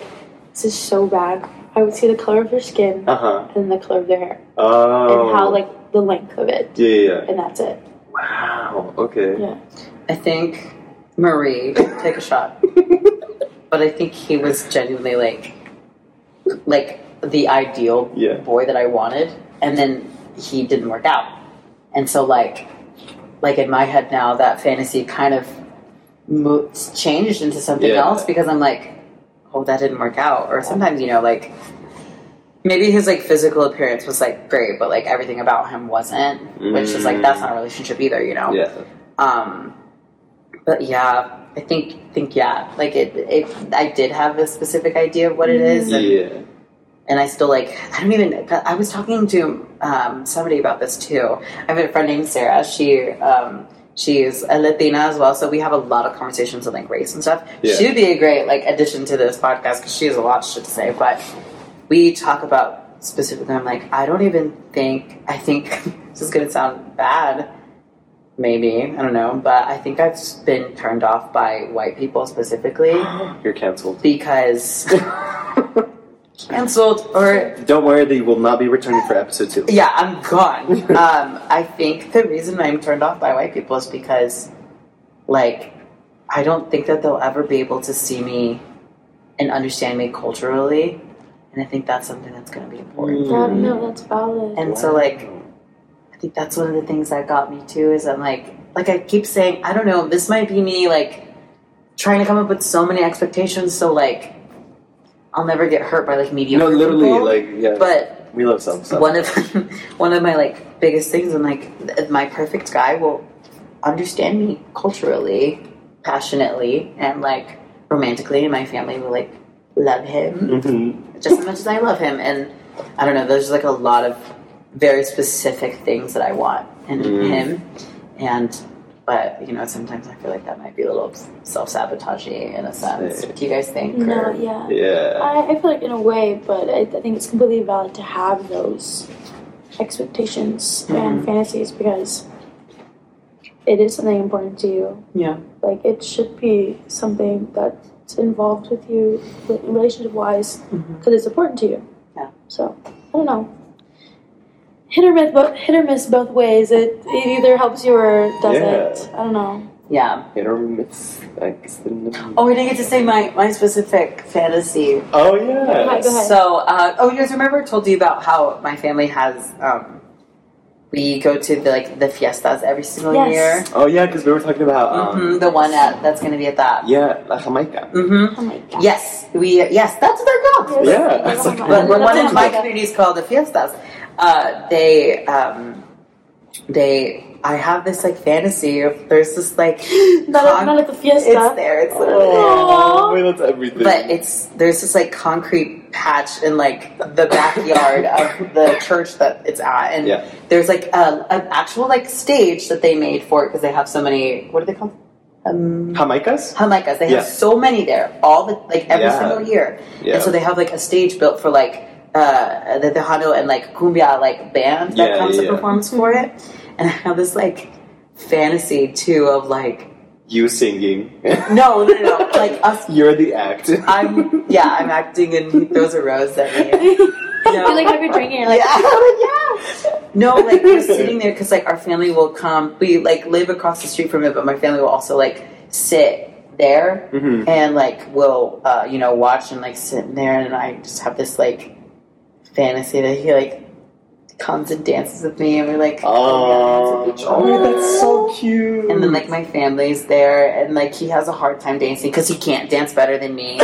this is so bad. I would see the color of their skin Uh huh. and the color of their hair Oh. and how like the length of it, Yeah, yeah. yeah. and that's it. Wow. Okay. Yeah. I think Marie, take a shot. but I think he was genuinely like, like the ideal Yeah. boy that I wanted, and then he didn't work out, and so like, like in my head now, that fantasy kind of mo- changed into something Yeah. else because I'm like, oh, that didn't work out, or sometimes you know like. Maybe his like physical appearance was like great, but like everything about him wasn't, which is like that's not a relationship either, you know. Yeah. Um, but yeah, I think think yeah, like it, it. I did have a specific idea of what it is, and, Yeah. And I still like. I don't even. I was talking to um, somebody about this too. I have a friend named Sarah. She um, she's a Latina as well, so we have a lot of conversations on like race and stuff. Yeah. She would be a great like addition to this podcast because she has a lot of shit to say. But we talk about specifically. I'm like, I don't even think. I think this is gonna sound bad maybe I don't know, but I think I've been turned off by white people specifically You're canceled. because canceled or Don't worry, they will not be returning for episode two. yeah, I'm gone. um, I think the reason I'm turned off by white people is because, like, I don't think that they'll ever be able to see me and understand me culturally, and I think that's something that's going to be important. Mm. That, no, that's valid. And so, like, I think that's one of the things that got me too. Is I'm like, like I keep saying, I don't know. This might be me like trying to come up with so many expectations, so like I'll never get hurt by like mediocre. know, literally, people. like, yeah. but we love some stuff. one of one of my like biggest things, I'm like, my perfect guy will understand me culturally, passionately, and like romantically, and my family will like love him Mhm. just as much as I love him. And I don't know, there's like a lot of very specific things that I want in Mm. him. And, but, you know, sometimes I feel like that might be a little self sabotaging in a sense. Say. What do you guys think? no, Or- yeah. Yeah. I, I feel like in a way, but I, I think it's completely valid to have those expectations and fantasies because it is something important to you. Yeah. Like it should be something that's involved with you relationship wise Mhm. because it's important to you. Yeah. So I don't know. Hit or miss, both hit or miss both ways. It it either helps you or doesn't. I don't know. Yeah. Hit or miss. I guess Oh, we didn't get to say my, my specific fantasy. Oh yeah. Hi, go ahead. So, uh, oh, you guys remember I told you about how my family has, um, we go to the, like, the fiestas every single Yes. year. Oh yeah, because we were talking about um, hmm the one at, that's going to be at that. yeah, La Jamaica. Mm-hmm. Oh my god. Yes, we, yes, that's what they're called. Yes. Yeah, it's like- But That's one in my community is called the fiestas. Uh, they, um, they, I have this like fantasy of there's this like Not, con- not at the fiesta. it's there, it's literally there. Wait, that's everything. But it's there's this like concrete patch in like the backyard of the church that it's at, and Yeah. there's like a, an actual like stage that they made for it because they have so many. What are they called? Um, Jamaicas? Jamaicas. They have so many there, all the like every Yeah. single year, Yeah. and so they have like a stage built for like uh, the Tejano and like cumbia like band that Yeah, comes yeah, to yeah. performs for it, and I have this like fantasy too of like you singing. no no no, no like us You're the act. I'm yeah, I'm acting and he throws a rose at me. you like have your drink and you're like, yeah. No, like we're sitting there because like our family will come. We like live across the street from it, but my family will also like sit there Mhm. and like will uh, you know watch and like sit in there, and I just have this like fantasy that he like comes and dances with me, and we're like, Oh, oh yeah, that's oh, that's so cute. and then like my family's there, and like he has a hard time dancing because he can't dance better than me.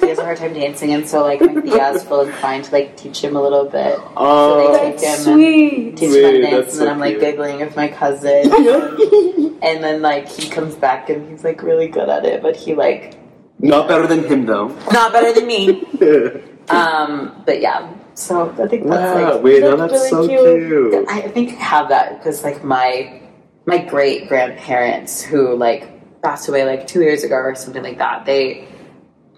he has a hard time dancing, and so like my tias feel inclined to like teach him a little bit, oh, So they oh. take that's him sweet. teach Sweet, him how to dance, and then so I'm like cute. giggling with my cousin, and then like he comes back and he's like really good at it, but he like not better than him though. not better than me. Um, but yeah, so I think that's wow, like wait, no, That's that's so really cute. I think I have that because like my my great grandparents who like passed away like two years ago or something like that. They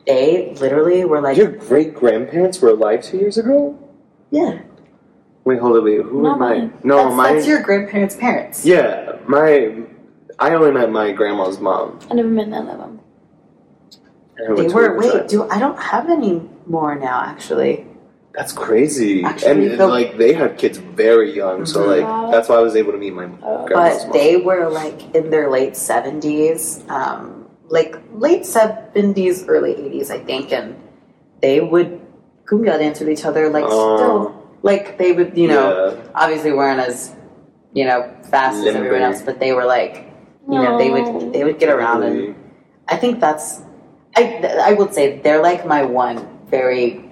they literally were like Your great grandparents were alive two years ago. yeah. Wait, hold on, wait. Who Not am I? No, that's, my that's your grandparents' parents. yeah, my. I only met my grandma's mom. I never met none of them. And They were Riverside. wait. Do I don't have any more now actually. That's crazy. Actually, and the- like they had kids very young, so like that's why I was able to meet my grandma's but mom. they were like in their late 70s um, like late 70s early 80s i think and they would cumbia dance with each other like Oh. still like they would you know Yeah. obviously weren't as you know fast as everyone else but they were like you know they would they would get around and i think that's i i would say they're like my one very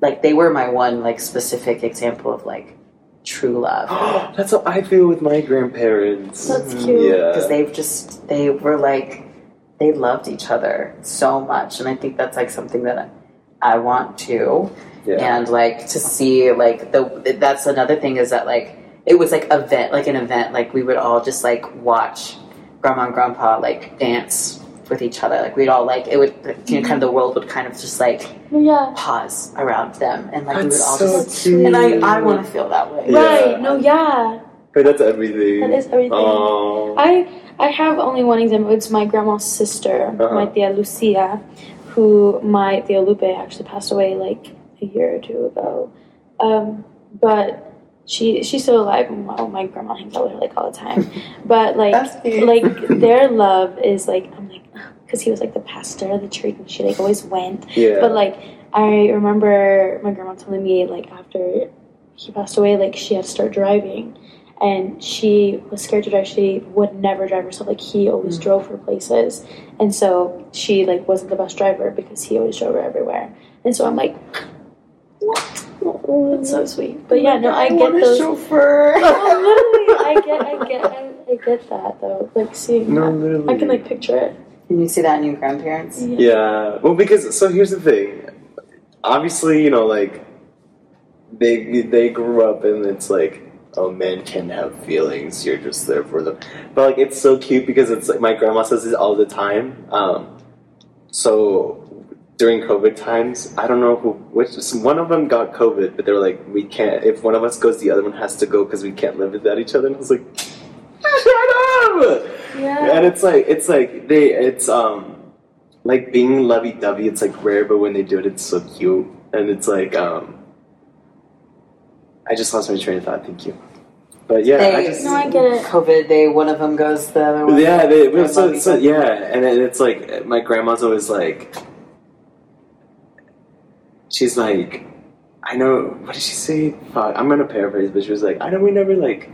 like they were my one like specific example of like true love That's how I feel with my grandparents. That's mm-hmm. cute. Yeah. because they've just they were like they loved each other so much and i think that's like something that i want to yeah. and like to see like the that's another thing is that like it was like event like an event like we would all just like watch grandma and grandpa like dance with each other like we'd all like it would you know kind of the world would kind of just like Yeah. pause around them and like we would all so just cute. and i i want to feel that way Yeah. Right. No. Yeah. But that's everything. That is everything. Oh. I I have only one example. It's my grandma's sister, Uh-huh. my tia Lucia, who my tia Lupe actually passed away like a year or two ago. Um, but she she's still alive. Well, my grandma hangs out with her like all the time. But like like their love is like I'm like because he was like the pastor of the church and she like always went. yeah. But like I remember my grandma telling me like after he passed away, like she had to start driving, and she was scared to drive. She would never drive herself. Like he always Mm. drove her places, and so she like wasn't the best driver because he always drove her everywhere. And so I'm like, oh, that's so sweet. But yeah, no, I get want a those. chauffeur Oh, literally, I get, I get, I, I get that though. Like seeing no, that, literally. I can like picture it. Can you see that in your grandparents? Yeah. Well, because so here's the thing. Obviously, you know, like they they grew up and it's like, oh, men can have feelings. You're just there for them. But like, it's so cute because it's like my grandma says this all the time. Um, so during COVID times, I don't know who which one of them got COVID, but they were like, we can't. If one of us goes, the other one has to go because we can't live without each other. And I was like, shut up. Yeah. And it's like it's like they it's um like being lovey dovey. It's like rare, but when they do it, it's so cute, and it's like um. I just lost my train of thought. Thank you. But yeah, I They- just No, I get it. COVID, they one of them goes, the other one. yeah, they, so, so yeah, and it's like my grandma's always like, she's like, I know. What did she say? Fuck, I'm gonna paraphrase, but she was like, I know we never like.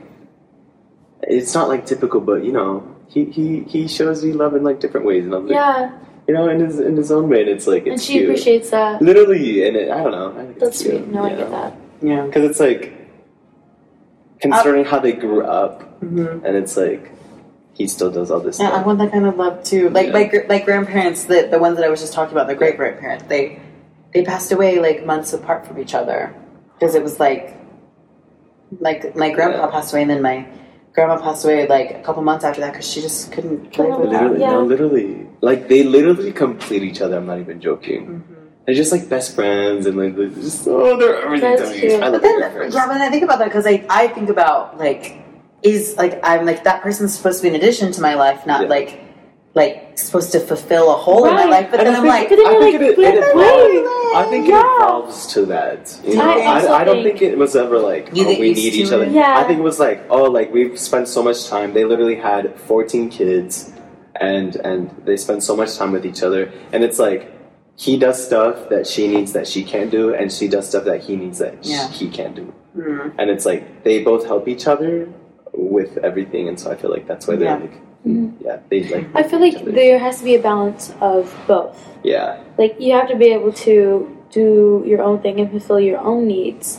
It's not like typical, but you know, he he he shows me love in like different ways, and I'm like, Yeah, you know, in his in his own way, and it's like it's and she cute. appreciates that. Literally, and it, I don't know. I think That's it's cute, sweet. No, I get know? that. Yeah. Because it's like concerning how they grew up, hmm and it's like he still does all this Yeah, I want that kind of love too. Like Yeah. my gr- like grandparents, the the ones that I was just talking about, the great grandparents, they they passed away like months apart from each other because it was like like my grandpa Yeah. passed away and then my grandma passed away like a couple months after that because she just couldn't live without. Literally, Yeah. no, literally. Like they literally complete each other. I'm not even joking. Mm-hmm. They're just like best friends, and like they're just oh, they're everything That's to me. cute. I But love then, yeah, but I think about that because I, I think about like is like I'm like that person's supposed to be an addition to my life, not Yeah. like like supposed to fulfill a hole in my life. But And then I I'm think- like, then I think like, it, it, wait, evolves. I think yeah. it evolves to that. You know, I I, I don't think- think it was ever like oh, we need each other. Yeah. I think it was like oh, like we've spent so much time. They literally had 14 kids, and and they spend so much time with each other, and it's like. He does stuff that she needs that she can't do, and she does stuff that he needs that sh- Yeah. he can't do. mm, and it's like they both help each other with everything, and so I feel like that's why they're Yeah. like, Mhm. yeah, they like. I feel like there has to be a balance of both. yeah, Like you have to be able to do your own thing and fulfill your own needs,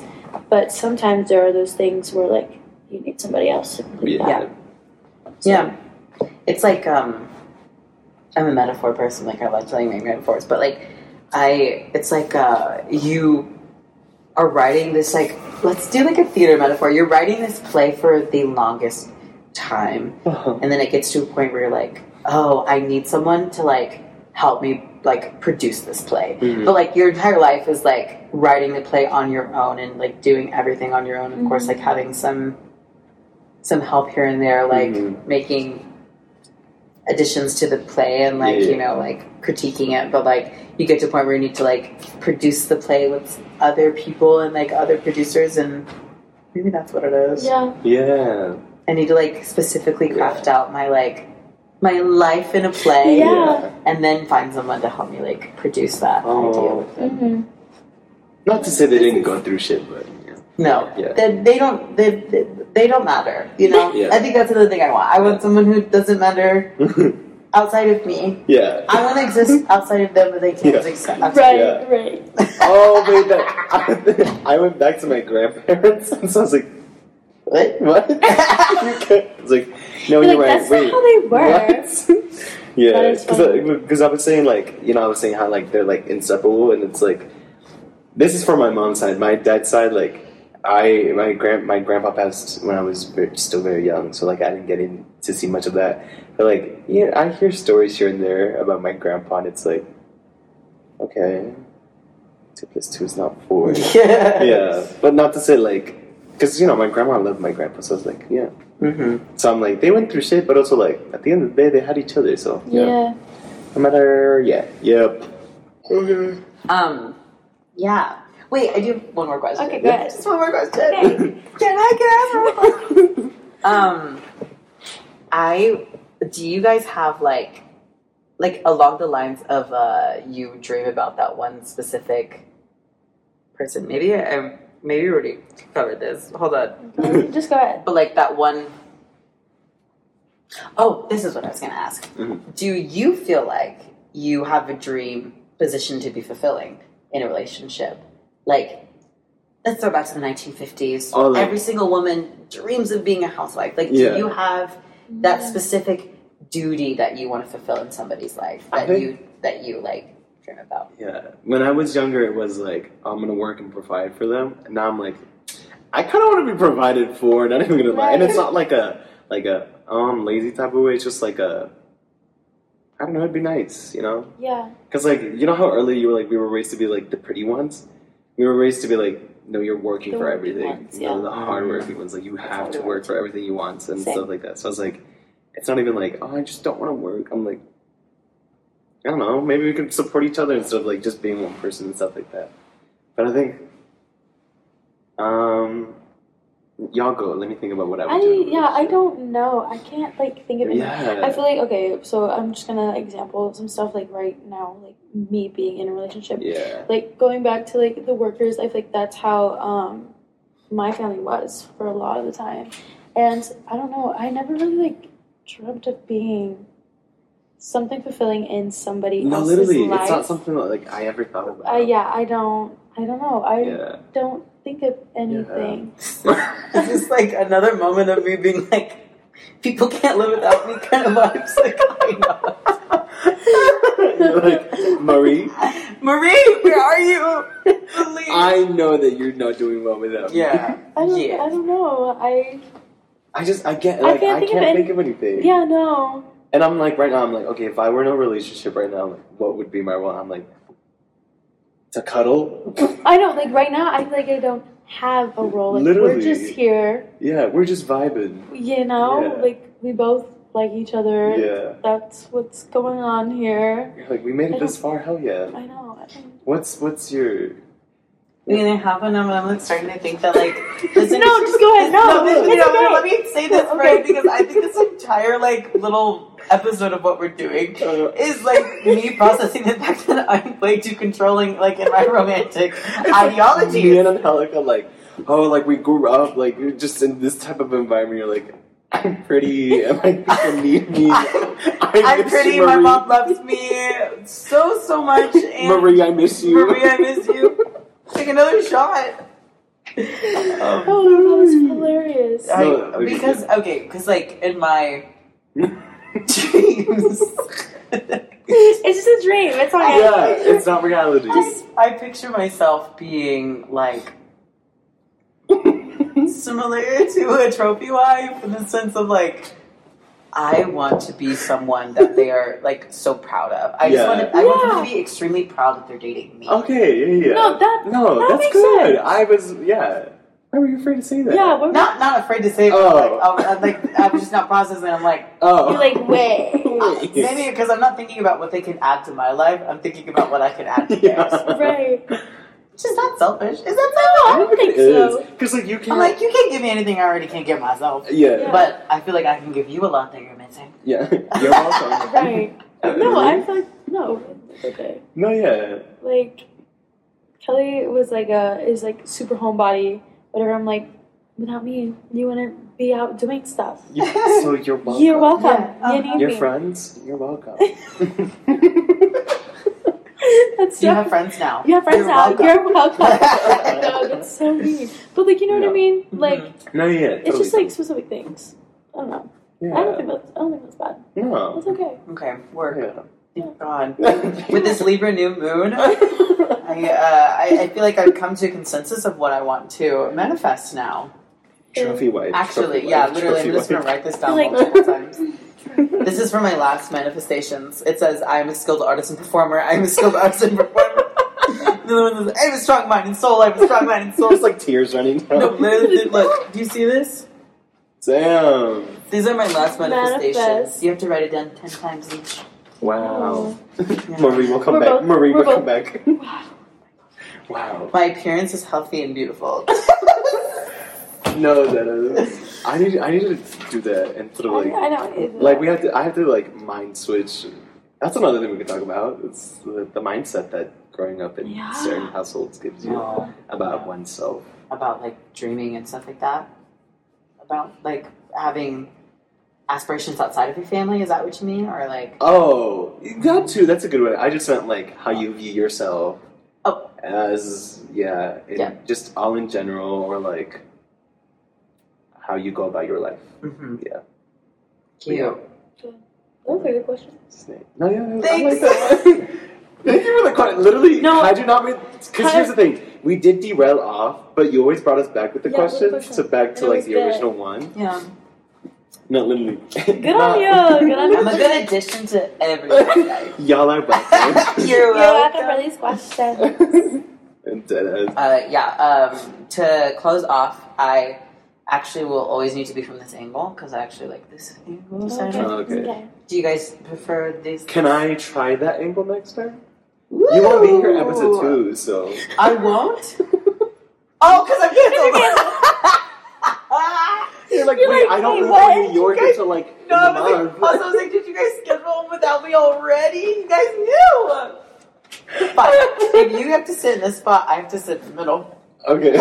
but sometimes there are those things where like you need somebody else to complete yeah, that. yeah. It's like um, I'm a metaphor person. Like I love telling my metaphors, but like I, it's like uh, you are writing this like let's do like a theater metaphor. You're writing this play for the longest time, and then it gets to a point where you're like, oh, I need someone to like help me like produce this play. Mhm. But like your entire life is like writing the play on your own and like doing everything on your own. Of course, like having some some help here and there, like Mhm. making additions to the play and like Yeah. you know like critiquing it. But like you get to a point where you need to like produce the play with other people and like other producers and. Maybe that's what it is. Yeah. yeah, I need to like specifically craft out my like my life in a play, Yeah. and then find someone to help me like produce that Oh. idea with it. hmm Not to say they didn't go through shit, but yeah. No, Yeah. they, they don't. They, they they don't matter. You know. Yeah. I think that's another thing I want. I want someone who doesn't matter outside of me. yeah. I want to exist outside of them, but they can't Yeah. exist outside. Right, Yeah. right. oh wait, that I, went back to my grandparents, and so I was like, What? what? It's like, no, You're you're, like, right. that's wait, how they work. yeah, because. I, because I was saying like, you know, I was saying how like they're like inseparable, and it's like, this is from my mom's side. My dad's side, like, I my grand my grandpa passed when I was very, still very young, so like I didn't get in to see much of that. But like, yeah, I hear stories here and there about my grandpa, and it's like, okay, two plus two is not four. Yeah. yeah, but not to say like, because you know my grandma loved my grandpa, so I was like, yeah. hmm So I'm like, they went through shit, but also like at the end of the day, they had each other. So you know, Yeah. no matter, yeah, yep. Okay. Um. Yeah. Wait, I do have one more question. Okay, go ahead. Just one more question. Can I get ask one more um, I do. You guys have like, like along the lines of uh, you dream about that one specific person. Maybe I maybe we already covered this. Hold on. Just go ahead. But like that one oh this is what I was going to ask. Mhm. Do you feel like you have a dream position to be fulfilling in a relationship? Like, let's throw back to the 1950s. Oh, like- Every single woman dreams of being a housewife. Like, Yeah. do you have that specific duty that you want to fulfill in somebody's life that think- you that you like dream about? Yeah, when I was younger, it was like I'm gonna work and provide for them, and now I'm like, I kind of want to be provided for. Not even gonna lie, and it's not like a like a um lazy type of way. It's just like a I don't know. It'd be nice, you know. Yeah. Because like you know how early you were like we were raised to be like the pretty ones. We were raised to be like no, you're working The for everything. ones, You know, yeah. the hardworking ones. Like you have to work for everything you want and Same. stuff like that. So I was like, it's not even like oh I just don't want to work. I'm like, I don't know. Maybe we could support each other instead of like just being one person and stuff like that. But I think, um, y'all go. Let me think about what I would I do. yeah, I don't know. I can't like think of it. Yeah. I feel like okay, so I'm just gonna example some stuff like right now, like me being in a relationship. Yeah. Like going back to like the workers, I feel like that's how um my family was for a lot of the time. And I don't know, I never really like dreamt of being something fulfilling in somebody No, else's literally, life. it's not something that like I ever thought about. uh, yeah, I don't I don't know. I Yeah. don't think of anything. This is like another moment of me being like, people can't live without me kind of vibes. Like, I You're like Marie. know. Marie, where are you? Please. I know that you're not doing well without me. yeah. I don't yeah. I don't know. I I just I can't I like I can't can't, of any- think of anything. yeah, no. And I'm like right now I'm like okay if I were in a relationship right now like, what would be my role? I'm like to cuddle. I don't like right now I feel like I don't have a role. Like we're just here. yeah, we're just vibing. You know? Yeah. Like we both like each other. Yeah. That's what's going on here. You're like we made I it this far. Hell yeah. I know. I What's what's your I mean, I have one, and I'm like starting to think that like. Listen, No, just go ahead. No, no, listen, it's no, no, okay. let me say this Okay. right because I think this entire like little episode of what we're doing is like me processing the fact that I'm way too controlling, like in my romantic ideology. Me and Angelica like oh like we grew up like you're just in this type of environment. You're like I'm pretty and like people need me. I'm, I I'm pretty. you, My mom loves me so so much. And Marie, I miss you. Marie, I miss you. Take another shot. Um, Oh, that was hilarious. I, No, okay. because okay, because like in my dreams, It's just a dream. It's okay. yeah, it's not reality. just I picture myself being like similar to a trophy wife in the sense of like I want to be someone that they are like so proud of. I Yeah. just want to, I want them to be extremely proud that they're dating me. Okay, yeah, yeah. No, that no, that that's makes good. sense. I was, yeah. Why were you afraid to say that? yeah. We're Not not afraid to say it, Oh. but like, I, I, like I was just not processing. I'm like, Oh, You're like, wait. Wait. maybe because I'm not thinking about what they can add to my life. I'm thinking about what I can add to Yeah. theirs. right. Which is not selfish. Is that No, I don't think so. Because like you can, I'm like, you can't give me anything I already can't give myself. yeah, Yeah. But I feel like I can give you a lot that you're missing. yeah. You're welcome. Right. No, I feel like no. Okay. No, yeah. Like Kelly was like a is like super homebody. Whatever. I'm like, without me, you wouldn't be out doing stuff. You, so you're welcome. You're welcome. Yeah, You uh-huh. Your me. friends, you're welcome. That's You have friends now. You have friends You're now. welcome. You're welcome. no, that's so mean. But like, you know what I mean? Mm-hmm. Like, no, yeah. it's just totally. like specific things. I don't know. yeah. I don't think that's. I don't think that's bad. No. That's okay. Okay, work. Yeah. Thank God. With this Libra new moon, I, uh, I I feel like I've come to a consensus of what I want to manifest now. Trophy wife. Actually, trophy yeah, wife, literally, I'm trophy just gonna write this down Like- multiple times. This is from my last manifestations. It says, "I am a skilled artist and performer. I am a skilled artist and performer." the other one says, "I have a strong mind and soul. I have a strong mind and soul." It's like tears running down. no, literally, look. Do you see this? Damn. These are my last manifestations. Manifest. You have to write it down ten times each. Wow. Yeah. Marie will come We're back. both- Marie we're will come both- back. wow. My appearance is healthy and beautiful. No, that is. I need. I need to do that and sort of I, like, I know. it- like we have to. I have to like mind switch. That's another thing we could talk about. It's the, the mindset that growing up in Yeah. certain households gives you No. about oneself. about like dreaming and stuff like that. About like having aspirations outside of your family. Is that what you mean, or like? Oh, that too. That's a good one. I just meant like how you view yourself. Oh. As yeah, in, Yeah. just all in general, or like how you go about your life. Mm-hmm. Yeah. Cute. That's a good question. Snake. No, yeah, I Thanks. like. Thank you for the question. Literally, No. had you not been, because here's the thing, we did derail off, but you always brought us back with the Yeah, with the question. so back to like the good. original one. Yeah. No, literally. Good on you. Good on you. I'm a good addition to everyone's. Y'all are welcome. You're You're welcome welcome. for these questions. and dead. Uh, yeah. Um, to close off, I actually will always need to be from this angle because I actually like this angle. Okay. don't- okay. Okay. Do you guys prefer this? Can I try that angle next time? You won't be here episode two, so I won't. oh, because I'm canceled. you're like, You're wait, like, I don't wait, leave? New York You guys- until like in no, I was like, also, I was like, did you guys schedule without me already? You guys knew. Fine. if you have to sit in this spot, I have to sit in the middle. Okay.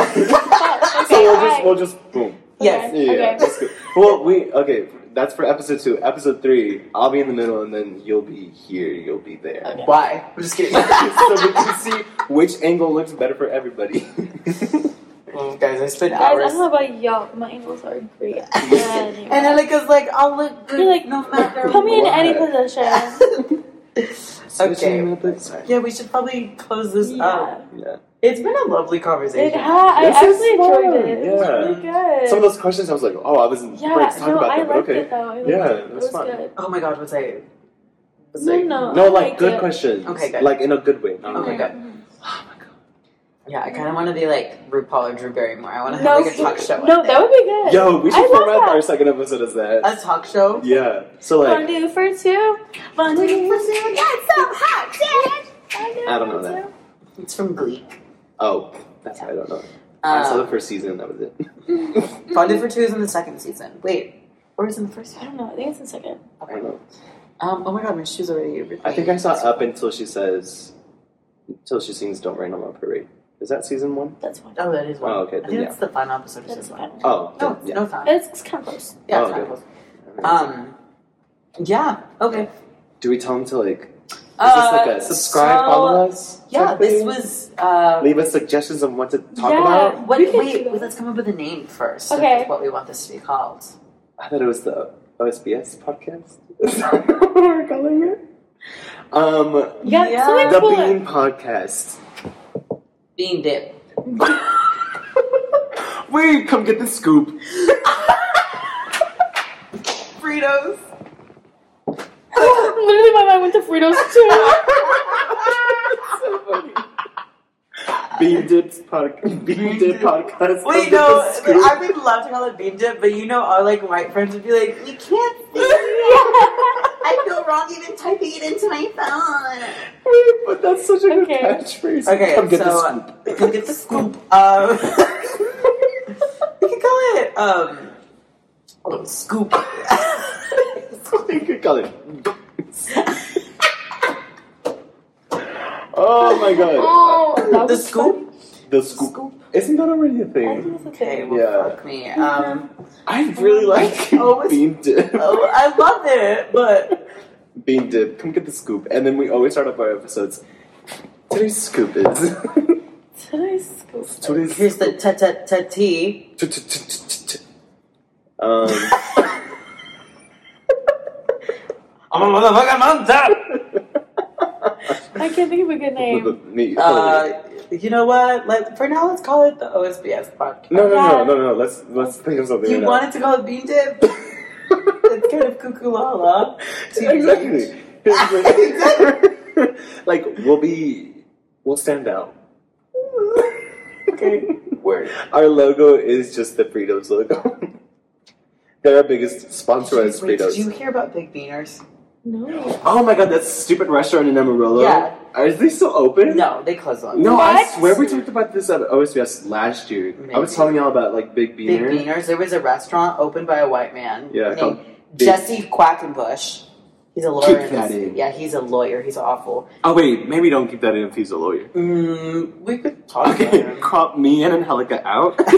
so we'll just we'll just boom. Yes. Yeah, Okay. that's good. Well, we okay. That's for episode two. Episode three, I'll be in the middle, and then you'll be here. You'll be there. Okay. Why? I'm just kidding. so we can see which angle looks better for everybody. Mm, guys, I spent Guys, I hours. don't know about y'all, but my angles are great. and Alika's like, I'll look good You're like, no matter Put me in any position. Switching Okay. Yeah, we should probably close this Yeah. up. Yeah. It's been a lovely It conversation. ha- I actually enjoyed fun, it. It was yeah. really good. Some of those questions, I was like, oh, I wasn't yeah, ready to talk no, about I that, but okay. it though. I liked Yeah, it. it it was was fun. good. Oh my god, what's I? what's No, I- no, No, I like good it. questions. Okay, good. Like in a good way. Not Okay, like, good. Oh yeah, I kind of want to be like RuPaul or Drew Barrymore. I want to have No, like a talk show. no, that would be good. Yo, we should I format that. our second episode as that. a talk show. yeah. So like, Fondue for two. Fondue for two. That's so hot, I don't know that. It's from Glee. Oh, that's why I don't know. I saw the Um, first season. That was it. Fondue for Two is in the second season. Wait, or is it in the first I don't know. I think it's in second. I don't know. Um, oh my god, my shoes already. I think I saw up until she says, until she sings "Don't Rain on My Parade." Is that season one? That's one. Oh, that is one. Oh, okay, I then think yeah. that's the final episode of That's season fine. one. Oh, No, then, it's yeah. no time. It's, it's kind of close. Yeah, Oh, it's okay. kinda close. Um, yeah. Okay. Do we tell them to like? Is Uh, this like a subscribe, so- follow us? Yeah, type this thing? was. Uh, Leave us suggestions on what to talk Yeah. about. what, We wait, wait, let's come up with a name first. Okay. of What we want this to be called. I thought it was the OSBS podcast. Is that what we're calling it? Um, You got Yeah. the cool. Bean Podcast. Bean dip. Wait, come get the scoop. Fritos. Literally, my mind went to Fritos too. so funny. Bean Dips podcast. Bean Dip podcast. Wait, no, get the scoop. I would love to call it bean dip, but you know, our like white friends would be like, "You can't see. I feel wrong even typing it into my phone." Wait, but that's such a good catchphrase. Okay, come get so the scoop. come get the scoop. Um, we could call it um, scoop. You could call oh my god. Oh, that the was scoop. The scoop. Isn't that already a fun. I thing? think it's Okay, okay. well, Yeah. fuck me. Um, I really like Oh, it's- bean dip. oh, I love it, but Bean dip. Come get the scoop. And then we always start off our episodes. Today's scoop is. Today's scoop. Today's here's the ta ta ta tea. Um, I'm a motherfucking monster. I can't think of a good name. me- Uh, you know what? Let for now, let's call it the OSBS podcast. no, no, no, no, no. Let's let's think of something. You right now. wanted to call it bean dip? it's kind of cuckoo lala. exactly. Like, like we'll be, we'll stand out. Okay, word. Our logo is just the Fritos logo. They're our biggest sponsor as Wait, Fritos. did you hear about Big Beaners? No. Oh my god, that stupid restaurant in Amarillo. Yeah. Are they still open? No, they closed on. No, I swear we talked about this at OSBS last year. I was telling y'all about like Big Big Beaners. There was a restaurant opened by a white man Yeah, named Jesse Quackenbush. He's a lawyer. Keep that in. Yeah, he's a lawyer. He's awful. Oh wait, maybe don't keep that in if he's a lawyer. Mm, we could talk about Okay, him. crop me in and Angelica out.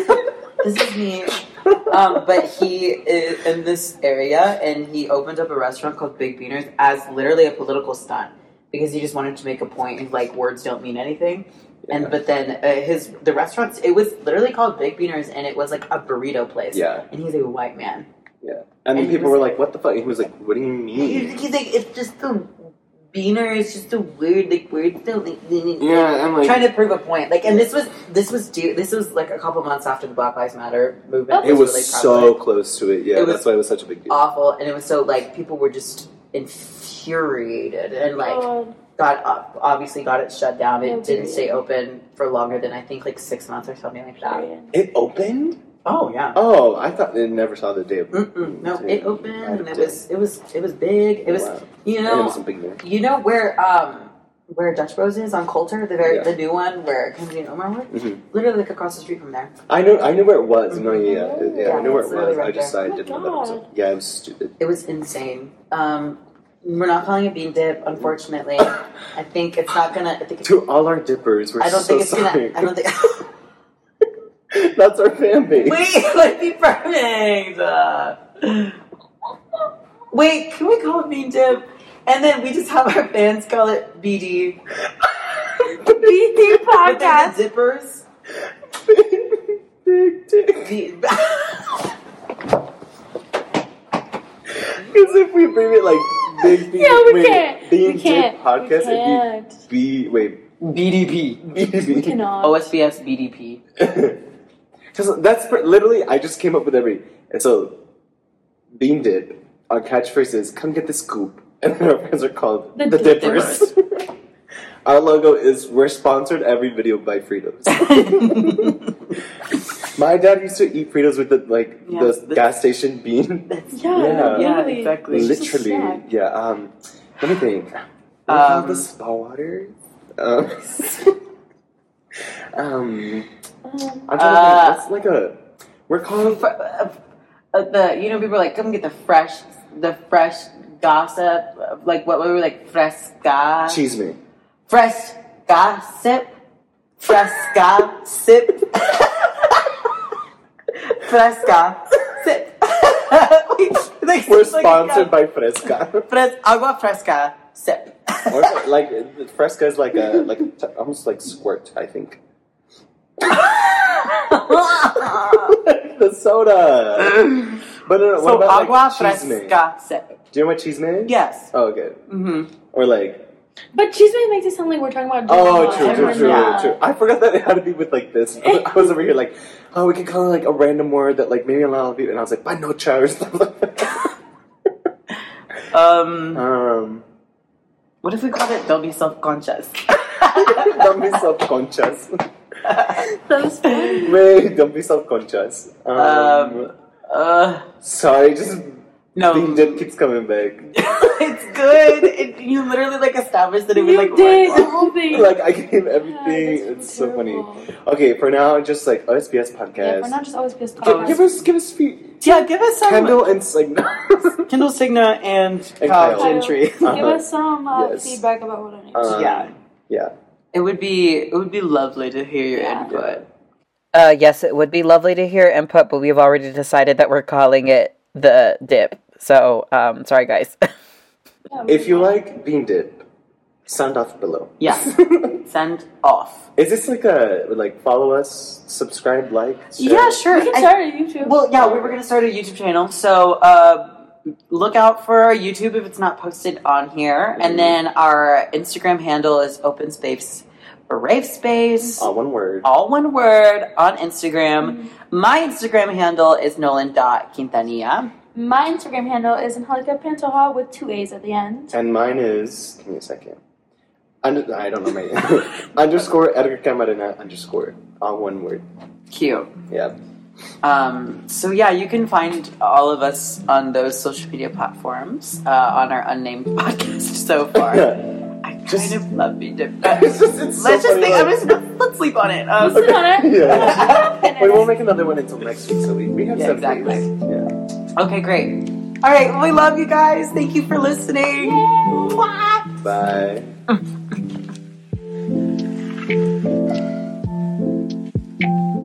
This is me. Um, but he is in this area, and he opened up a restaurant called Big Beaners as literally a political stunt because he just wanted to make a point of like words don't mean anything. And but then uh, his the restaurants it was literally called Big Beaners, and it was like a burrito place. yeah, And he's a white man. yeah. And then And people were like, "What the fuck?" He was like, "What do you mean?" he's like it's just the beaner. is just a weird like word. Don't like, Yeah, I'm like, trying to prove a point. Like, and this was this was due. This was like a couple months after the Black Lives Matter movement. it was really so close to it. Yeah, It that's why it was such a big deal. awful, and it was so like people were just infuriated and like God. got up, obviously got it shut down. It Yeah, didn't period. stay open for longer than I think like six months or something like that. Period. It opened. Oh yeah. Oh, I thought they never saw the day. of- no, it opened and it was it was it was big. It was Wow. you know was a big name. you know where um where Dutch Bros is on Coulter, the very Yeah. the new one where Kenzie and Omar work. Mhm. Literally like across the street from there. I know, I knew where it was. No, yeah, yeah, yeah, I knew where it was. I just. I didn't know that it was. God. Yeah, it was stupid. It was insane. Um, we're not calling it bean dip, unfortunately. I think it's not gonna. I think it's, To all our dippers, we're I don't so think it's sorry. gonna. I don't think. That's our fan base. Wait, let me perfect. Uh, wait, can we call it bean dip? And then we just have our fans call it BD. BD podcast. the dippers. Big dick. Because if we bring it like big, big, Yeah, we wait, can't. Being We can't. podcast, We it'd can't. be B. Wait, BDP. We cannot. OSBS BDP. Because that's pr- literally, I just came up with every. And so, Bean did. Our catchphrase is "Come get the scoop," and then our friends are called The the, Dippers. Dippers. our logo is we're sponsored every video by Fritos. My dad used to eat Fritos with the like Yeah, the the- gas station bean. Yeah, Yeah. Yeah, literally. exactly. It's just a Literally, yeah. Um, let me think. Um, the spa water. Um, Um, I'm trying Uh, to think. What's like a? We're calling. Fr- uh, uh, the you know people are like come get the fresh the fresh gossip like what we were we like fresca chisme. fresh gossip fresca sip fresca sip Wait, like, We're sponsored by Fresca. fres- agua fresca sip or like Fresca is like a like a t- almost like squirt. I think the soda. But no, no, what so about agua like chisme? fresca sip Do you know what chisme yes Oh, okay. hmm Or like but cheese man makes it sound like we're talking about. Oh, Jell-O. true, true, true, yeah. true. I forgot that it had to be with like this. I was over here like, oh, we can call it like a random word that like maybe a lot of people. And I was like, panocha or stuff like that. um um, what if we called it don't be self-conscious don't be self-conscious. That's funny. Wait, don't be self-conscious. Um, Um, uh, sorry, just no, bean dip keeps coming back. it's good. It, you literally like established that it was You like did the whole thing. Like I gave everything. that's it's so funny. Okay, for now, just like OSBS Yeah, podcast. we're not just always pissed Give, give us, give us fe- Yeah, give us some Kendall and like Kendall Signa and, And Kyle Kyle. Gentry. Give Uh-huh. us some uh, Yes. feedback about what I need. Um, yeah, yeah. It would be it would be lovely to hear your Yeah. input. Uh, yes, it would be lovely to hear input, but we've already decided that we're calling it the dip. So, um, sorry, guys. If you like bean dip, send off below. Yes, send off. Is this like a like follow us, subscribe, like? share? Yeah, sure. we can start a YouTube. Well, yeah, we were gonna start a YouTube channel, so uh, look out for our YouTube if it's not posted on here, Mm-hmm. and then our Instagram handle is Open Space Brave Space. Oh, one word. all one word on Instagram. My Instagram handle is nolan.quintanilla. My Instagram handle is Angelica Pantoja with two A's at the end. And mine is. Give me a second. Under, I don't know my underscore Edgar Camarena underscore all one word. Cute. Yeah. Um, so yeah, you can find all of us on those social media platforms uh, on our unnamed podcast so far. I just, kind of love being different. It's just, it's let's so just think. Like, I'm just gonna, let's sleep on it. Um, sleep on it. Yeah. we won't make another one until next week, so we, we have yeah, exactly. Days. Yeah. Okay, great. All right, well, we love you guys. Thank you for listening. Bye.